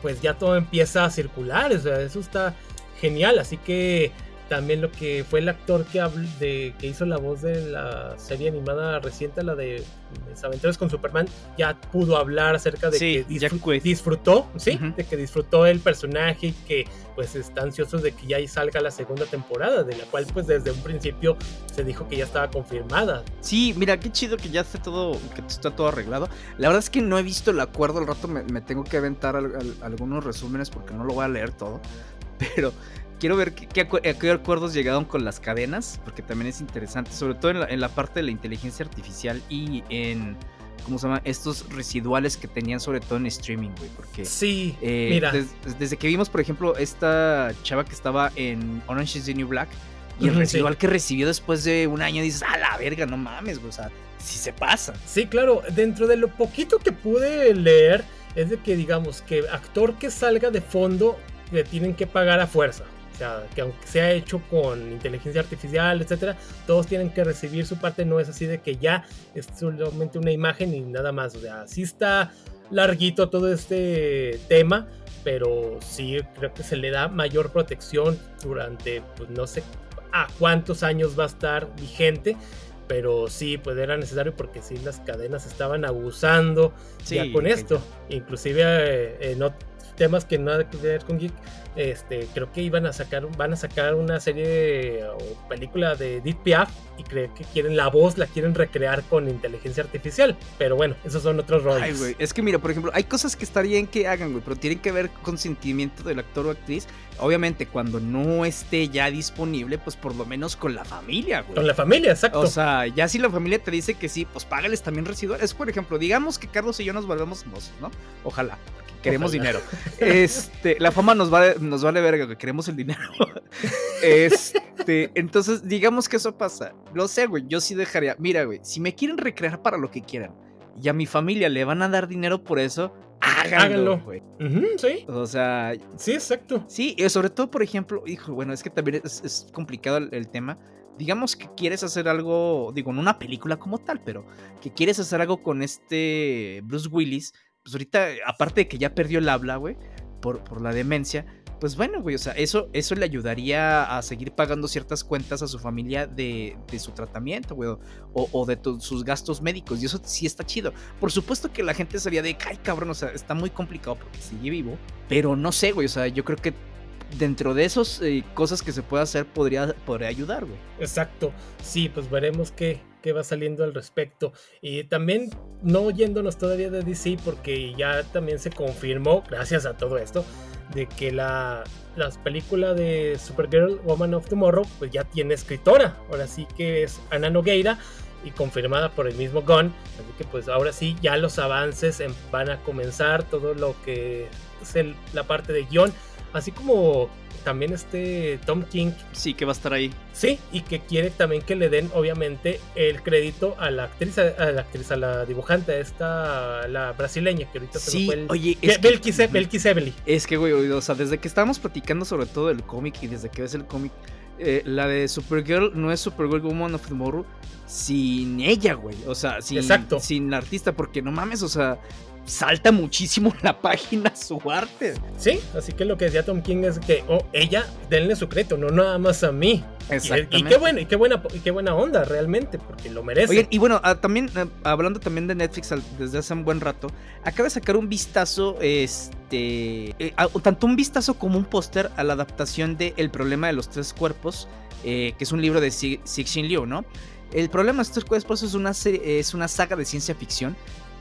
pues ya todo empieza a circular, eso está genial, así que también lo que fue el actor que, de, que hizo la voz de la serie animada reciente, la de Mis aventuras con Superman, ya pudo hablar acerca de que disfrutó, ¿sí? De que disfrutó el personaje y que pues está ansioso de que ya salga la segunda temporada, de la cual pues desde un principio se dijo que ya estaba confirmada. Sí, mira, qué chido que ya esté todo, que está todo arreglado. La verdad es que no he visto el acuerdo, al rato me, tengo que aventar algunos resúmenes porque no lo voy a leer todo, (laughs) pero quiero ver qué, qué, acuerdos llegaron con las cadenas, porque también es interesante, sobre todo en la, parte de la inteligencia artificial y en, ¿cómo se llama? Estos residuales que tenían sobre todo en streaming, güey, porque... Sí, eh, mira. desde que vimos, por ejemplo, esta chava que estaba en Orange is the New Black, y el residual que recibió después de un año, dices, a la verga, no mames, güey, o sea, si se pasa. Sí, claro, dentro de lo poquito que pude leer, es de que, digamos, que actor que salga de fondo le tienen que pagar a fuerza. O sea, que aunque sea hecho con inteligencia artificial, etcétera, todos tienen que recibir su parte. No es así de que ya es solamente una imagen y nada más. O sea, sí está larguito todo este tema, pero sí creo que se le da mayor protección durante, pues no sé a cuántos años va a estar vigente. Pero sí, pues era necesario porque sí las cadenas estaban abusando ya con esto. Inclusive eh, en temas que nada que ver con Geek este, creo que iban a sacar, van a sacar una serie o película de Deep Piaf y creo que quieren la voz, la quieren recrear con inteligencia artificial. Pero bueno, esos son otros roles. Ay, güey, es que mira, por ejemplo, hay cosas que estarían que hagan, güey, pero tienen que ver con sentimiento del actor o actriz. Obviamente, cuando no esté ya disponible, pues por lo menos con la familia, güey. Con la familia, exacto. O sea, ya si la familia te dice que sí, pues págales también residuales. Por ejemplo, digamos que Carlos y yo nos volvemos famosos, ¿no? Ojalá queremos dinero. Este, la fama nos vale, nos vale verga, que queremos el dinero. (laughs) Este, entonces, digamos que eso pasa. Lo sé, güey, yo sí dejaría. Mira, güey, si me quieren recrear para lo que quieran y a mi familia le van a dar dinero por eso, háganlo, güey. sí. O sea, sí, exacto. Sí, y sobre todo, por ejemplo, hijo, bueno, es que también es, complicado el, tema. Digamos que quieres hacer algo, digo, en una película como tal, pero que quieres hacer algo con este Bruce Willis, pues ahorita, aparte de que ya perdió el habla, güey, por, por la demencia, pues bueno, güey, o sea, eso, eso le ayudaría a seguir pagando ciertas cuentas a su familia de, su tratamiento, güey, o, de sus gastos médicos, y eso sí está chido. Por supuesto que la gente sería de, ay, cabrón, o sea, está muy complicado porque sigue vivo, pero no sé, güey, o sea, yo creo que dentro de esas eh, cosas que se puede hacer podría, podría ayudar, güey. Exacto, sí, pues veremos qué, qué va saliendo al respecto. Y también no yéndonos todavía de DC porque ya también se confirmó, gracias a todo esto, de que la las películas de Supergirl Woman of Tomorrow pues ya tiene escritora. Ahora sí que es Ana Nogueira y confirmada por el mismo Gunn. Así que pues ahora sí ya los avances van a comenzar todo lo que es la parte de guion. Así como también este Tom King. Sí, que va a estar ahí. Sí, y que quiere también que le den, obviamente, el crédito a la actriz, a la actriz, a la dibujante, esta, la brasileña, que ahorita sí, se fue el... oye, es que... Es que, güey, o sea, desde que estábamos platicando sobre todo el cómic y desde que ves el cómic, eh, la de Supergirl no es Supergirl Woman of Tomorrow sin ella, güey. O sea, sin, Exacto. sin la artista, porque no mames, o sea, salta muchísimo la página su arte. Sí, así que lo que decía Tom King es que, oh, ella, denle su crédito, no nada más a mí. Exactamente. Y, qué bueno, y qué buena, y qué buena onda realmente, porque lo merece. Oye, y bueno, ah, también, ah, hablando también de Netflix desde hace un buen rato, acaba de sacar un vistazo, este, eh, tanto un vistazo como un póster a la adaptación de El problema de los tres cuerpos, eh, que es un libro de Cixin Liu, ¿no? El problema de tres cuerpos es una, es una saga de ciencia ficción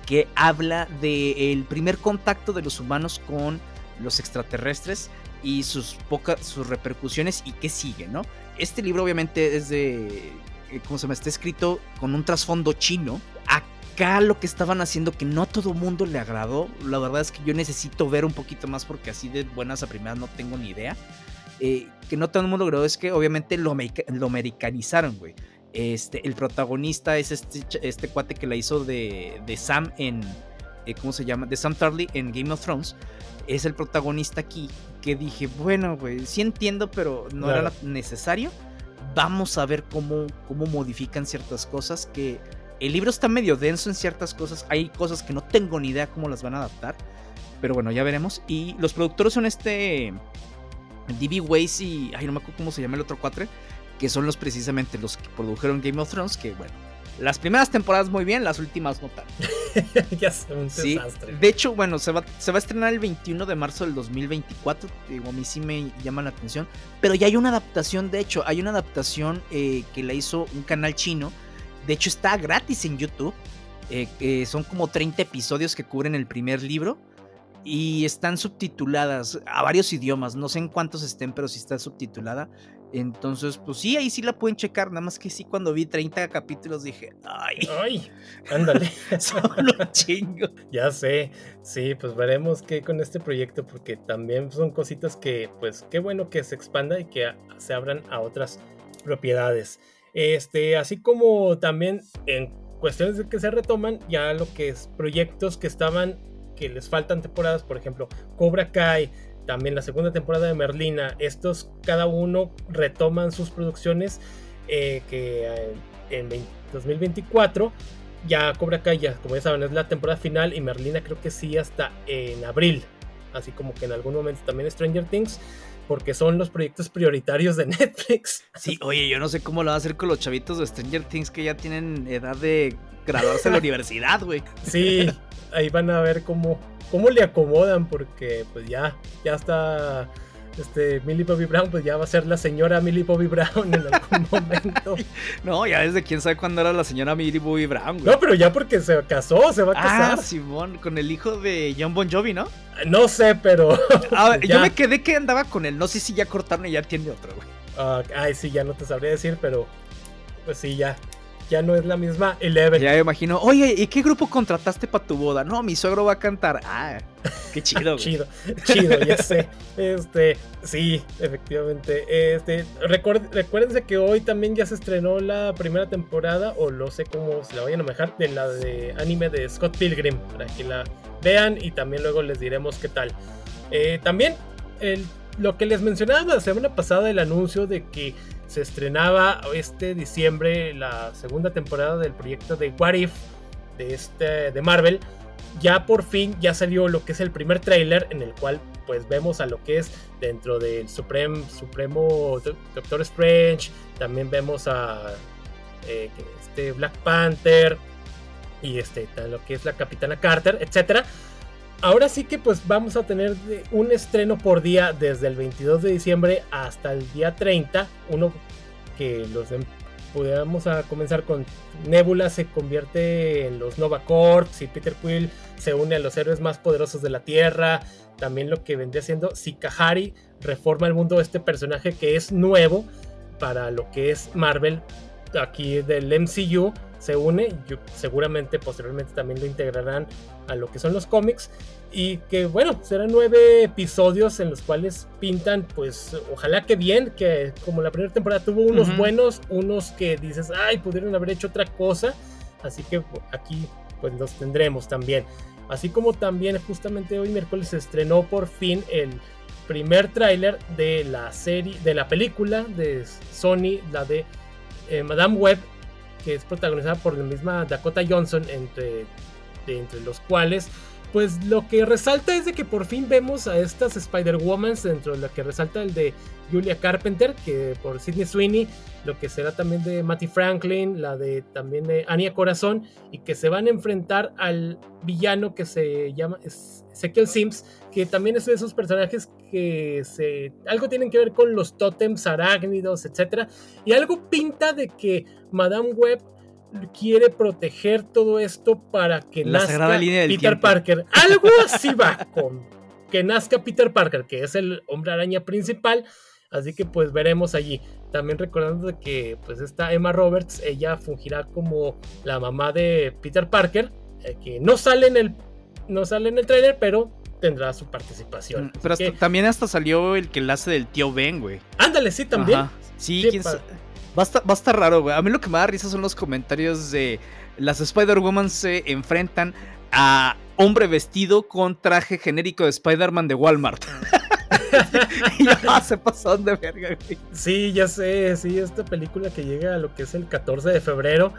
que habla del primer contacto de los humanos con los extraterrestres y sus pocas sus repercusiones y qué sigue, ¿no? Este libro obviamente es de eh, como se me está escrito con un trasfondo chino. Acá lo que estaban haciendo que no a todo mundo le agradó, la verdad es que yo necesito ver un poquito más porque así de buenas a primeras no tengo ni idea. Eh, que no todo el mundo logró es que obviamente lo, lo americanizaron, güey. Este, el protagonista es este, este cuate que la hizo de, Sam en. Eh, ¿Cómo se llama? De Sam Tarly en Game of Thrones. Es el protagonista aquí. Que dije, bueno, güey, sí entiendo, pero no era necesario. Vamos a ver cómo, cómo modifican ciertas cosas. Que el libro está medio denso en ciertas cosas. Hay cosas que no tengo ni idea cómo las van a adaptar. Pero bueno, ya veremos. Y los productores son este. D.B. Weiss y. Ay, no me acuerdo cómo se llama el otro cuatre que son los precisamente los que produjeron Game of Thrones, que bueno, las primeras temporadas muy bien, las últimas no tanto. (laughs) ya sé, un desastre. De hecho, bueno, se va, se va a estrenar el 21 de marzo del 2024. Digo, a mí sí me llama la atención. Pero ya hay una adaptación, de hecho, hay una adaptación eh, que la hizo un canal chino. De hecho, está gratis en YouTube. Eh, son como 30 episodios que cubren el primer libro. Y están subtituladas a varios idiomas. No sé en cuántos estén, pero sí está subtitulada. Entonces, pues sí, ahí sí la pueden checar. Nada más que sí, cuando vi 30 capítulos dije, ay, ay, ándale, (laughs) solo chingo. Ya sé, sí, pues veremos qué con este proyecto, porque también son cositas que, pues, qué bueno que se expanda y que se abran a otras propiedades. Este, así como también en cuestiones de que se retoman, ya lo que es proyectos que estaban, que les faltan temporadas, por ejemplo, Cobra Kai también la segunda temporada de Merlina. Estos cada uno retoman sus producciones eh, que eh, en 2024 ya Cobra Kai, como ya saben, es la temporada final y Merlina creo que sí hasta en abril. Así como que en algún momento también Stranger Things porque son los proyectos prioritarios de (laughs) Netflix. Sí, oye, yo no sé cómo lo va a hacer con los chavitos de Stranger Things que ya tienen edad de graduarse en la (laughs) universidad, güey. Sí, ahí van a ver cómo, cómo le acomodan, porque pues ya, ya está este, Millie Bobby Brown, pues ya va a ser la señora Millie Bobby Brown en algún (laughs) momento. no, ya desde quién sabe cuándo era la señora Millie Bobby Brown, güey. No, pero ya porque se casó, se va a ah, casar. Ah, Simón, con el hijo de John Bon Jovi, ¿no? No sé, pero. Ah, (laughs) yo me quedé que andaba con él. No sé si ya cortaron y ya tiene otro, güey. Ah, ay, sí, ya no te sabría decir, pero. Pues sí, ya. ya no es la misma Eleven. Ya me imagino, oye, ¿y qué grupo contrataste para tu boda? No, mi suegro va a cantar. Ah, (laughs) qué chido. chido, chido, ya (laughs) sé. Este, sí, efectivamente. Este, recuérdense que hoy también ya se estrenó la primera temporada, o no sé cómo se la vayan a manejar, de la de anime de Scott Pilgrim, para que la vean y también luego les diremos qué tal. Eh, también el, lo que les mencionaba la semana pasada, el anuncio de que se estrenaba este diciembre la segunda temporada del proyecto de What If de, este, de Marvel. Ya por fin ya salió lo que es el primer tráiler en el cual pues vemos a lo que es dentro del Supremo Doctor Strange, también vemos a eh, este Black Panther y este lo que es la Capitana Carter, etcétera ahora sí que pues vamos a tener un estreno por día desde el 22 de diciembre hasta el día 30. Uno que los pudiéramos a comenzar con Nebula se convierte en los Nova Corps y Peter Quill se une a los héroes más poderosos de la Tierra. También lo que vendría siendo Sikahari reforma el mundo este personaje que es nuevo para lo que es Marvel aquí del MCU se une. seguramente posteriormente también lo integrarán a lo que son los cómics. Y que bueno, serán nueve episodios en los cuales pintan, pues ojalá que bien, que como la primera temporada tuvo unos buenos, unos que dices, ay, pudieron haber hecho otra cosa. Así que aquí pues los tendremos también. Así como también justamente hoy miércoles se estrenó por fin el primer tráiler de la serie, de la película de Sony, la de eh, Madame Web, que es protagonizada por la misma Dakota Johnson, entre, entre los cuales pues lo que resalta es de que por fin vemos a estas Spider-Woman, dentro de lo que resalta el de Julia Carpenter, que por Sidney Sweeney, lo que será también de Matty Franklin, la de también de Anya Corazón, y que se van a enfrentar al villano que se llama Ezekiel Sims, que también es de esos personajes que se, algo tienen que ver con los tótems arácnidos, etc. Y algo pinta de que Madame Web quiere proteger todo esto para que nazca Peter Parker. (laughs) Algo así va con que nazca Peter Parker, que es el hombre araña principal. Así que pues veremos allí. También recordando que pues esta Emma Roberts, ella fungirá como la mamá de Peter Parker, eh, que no sale en el no sale en el trailer, pero tendrá su participación. Mm, pero también hasta salió el que la hace del tío Ben, güey. Ándale, sí, también. Sí, quién Va a, estar, raro, güey. A mí lo que me da risa son los comentarios de las Spider-Woman se enfrentan a hombre vestido con traje genérico de Spider-Man de Walmart. (laughs) ya se pasaron de verga, güey. Sí, ya sé, sí, esta película que llega a lo que es el 14 de febrero.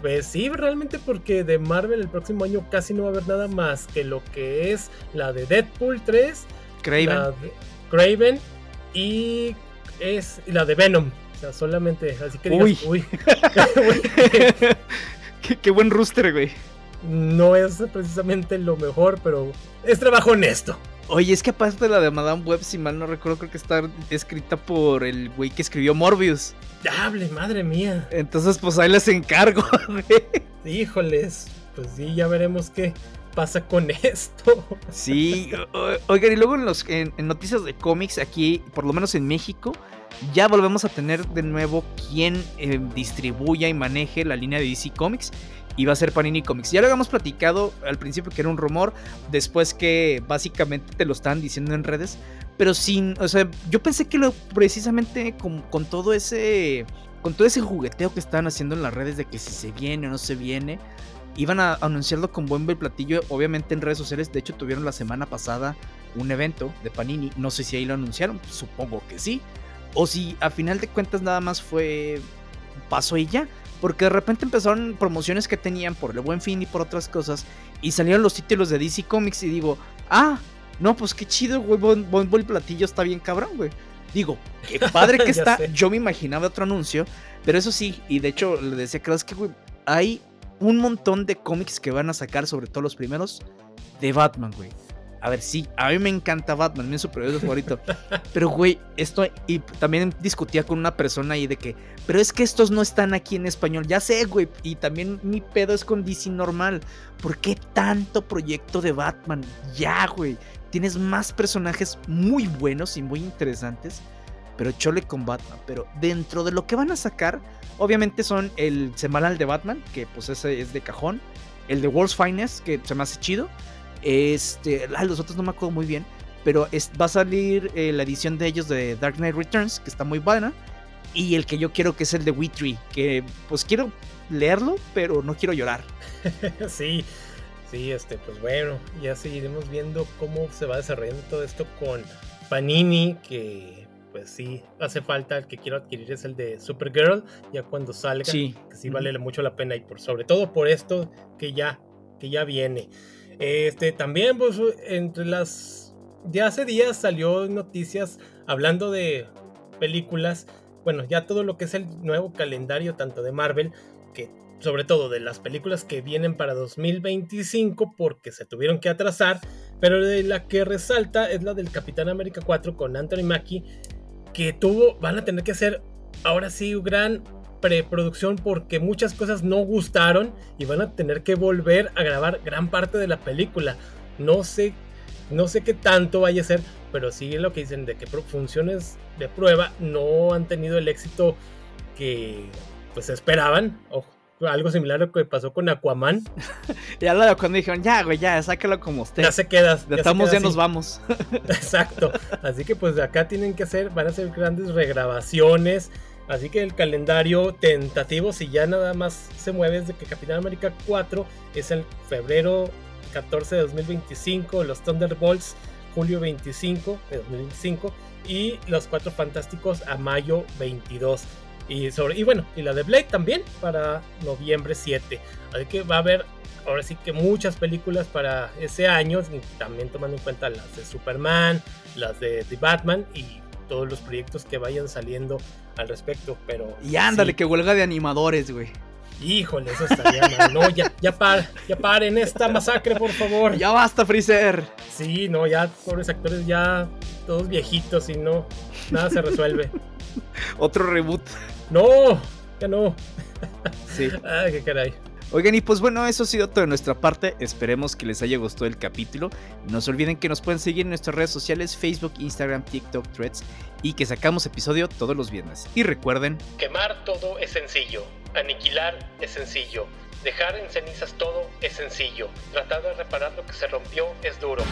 Pues sí, realmente porque de Marvel el próximo año casi no va a haber nada más que lo que es la de Deadpool 3, Craven, la de Craven y es la de Venom sea, solamente, así que digas, uy. uy. (laughs) qué, buen rooster, güey. No es precisamente lo mejor, pero es trabajo honesto. Oye, es que aparte de la de Madame Web, si mal no recuerdo, creo que está escrita por el güey que escribió Morbius. Hable, madre mía. Entonces, pues ahí les encargo, (laughs) güey. Híjoles, pues sí, ya veremos qué pasa con (laughs) esto. Sí, oigan, y luego en, los, en noticias de cómics, aquí, por lo menos en México, ya volvemos a tener de nuevo quien eh, distribuya y maneje la línea de DC Comics. Y va a ser Panini Comics. Ya lo habíamos platicado al principio que era un rumor, después que básicamente te lo están diciendo en redes, pero sin, o sea, yo pensé que lo precisamente con, con todo ese, con todo ese jugueteo que estaban haciendo en las redes de que si se viene o no se viene, iban a anunciarlo con buen platillo, obviamente en redes sociales. De hecho, tuvieron la semana pasada un evento de Panini. No sé si ahí lo anunciaron, supongo que sí o si a final de cuentas nada más fue paso y ya. Porque de repente empezaron promociones que tenían por el buen fin y por otras cosas. Y salieron los títulos de DC Comics y digo, ah, no, pues qué chido, güey, buen, buen, platillo está bien cabrón, güey. Digo, qué (laughs) padre que está. Yo me imaginaba otro anuncio. Pero eso sí, y de hecho le decía que que, güey, hay un montón de cómics que van a sacar, sobre todo los primeros, de Batman, güey. A ver, sí, a mí me encanta Batman, mi superhéroe favorito. (laughs) Pero, güey, esto. Y también discutía con una persona ahí de que. Pero es que estos no están aquí en español. Ya sé, güey. Y también mi pedo es con DC normal. ¿Por qué tanto proyecto de Batman? Ya, güey. Tienes más personajes muy buenos y muy interesantes. pero chole con Batman. Pero dentro de lo que van a sacar, obviamente son el semanal de Batman, que pues ese es de cajón. El de World's Finest, que se me hace chido. Este, los otros no me acuerdo muy bien. Pero va a salir eh, la edición de ellos de Dark Knight Returns, que está muy buena. Y el que yo quiero que es el de Witry, que pues quiero leerlo, pero no quiero llorar. (laughs) sí, sí, este, pues bueno, ya seguiremos viendo cómo se va desarrollando todo esto con Panini, que pues sí, hace falta, el que quiero adquirir es el de Supergirl, ya cuando salga, sí. que sí vale mucho la pena y por sobre todo por esto que ya, que ya viene. Este, también pues entre las, ya hace días salió noticias hablando de películas, bueno, ya todo lo que es el nuevo calendario tanto de Marvel, que sobre todo de las películas que vienen para 2025 porque se tuvieron que atrasar, pero de la que resalta es la del Capitán América 4 con Anthony Mackie, que tuvo, van a tener que hacer ahora sí gran preproducción porque muchas cosas no gustaron y van a tener que volver a grabar gran parte de la película. No sé, no sé qué tanto vaya a ser, pero sí lo que dicen de que funciones de prueba no han tenido el éxito que pues esperaban. Ojo, algo similar a lo que pasó con Aquaman. (laughs) ya lo cuando dijeron, ya, güey, ya, sáquelo como usted. Ya se quedas. Ya estamos, ya nos vamos. (laughs) Exacto. Así que pues de acá tienen que hacer, van a ser grandes regrabaciones. Así que el calendario tentativo, si ya nada más se mueve desde que Capitán América 4 es el febrero 14 de 2025, los Thunderbolts julio 25 de 2025 y los Cuatro Fantásticos a mayo 22. Y, sobre, y bueno, y la de Blade también para noviembre 7. Así que va a haber ahora sí que muchas películas para ese año, también tomando en cuenta las de Superman, las de, The Batman y todos los proyectos que vayan saliendo al respecto. Pero y ándale, que huelga de animadores, güey. Híjole, eso estaría mal. No, ya, ya, par, ya paren esta masacre, por favor. Ya basta, Freezer. Sí, no, ya pobres actores ya todos viejitos y no, nada se resuelve. (laughs) Otro reboot. No, ya no. Sí. (laughs) Ay, qué caray. Oigan, y pues bueno, eso ha sido todo de nuestra parte. Esperemos que les haya gustado el capítulo. No se olviden que nos pueden seguir en nuestras redes sociales, Facebook, Instagram, TikTok, Threads, y que sacamos episodio todos los viernes. Y recuerden... Quemar todo es sencillo. Aniquilar es sencillo. Dejar en cenizas todo es sencillo. Tratar de reparar lo que se rompió es duro.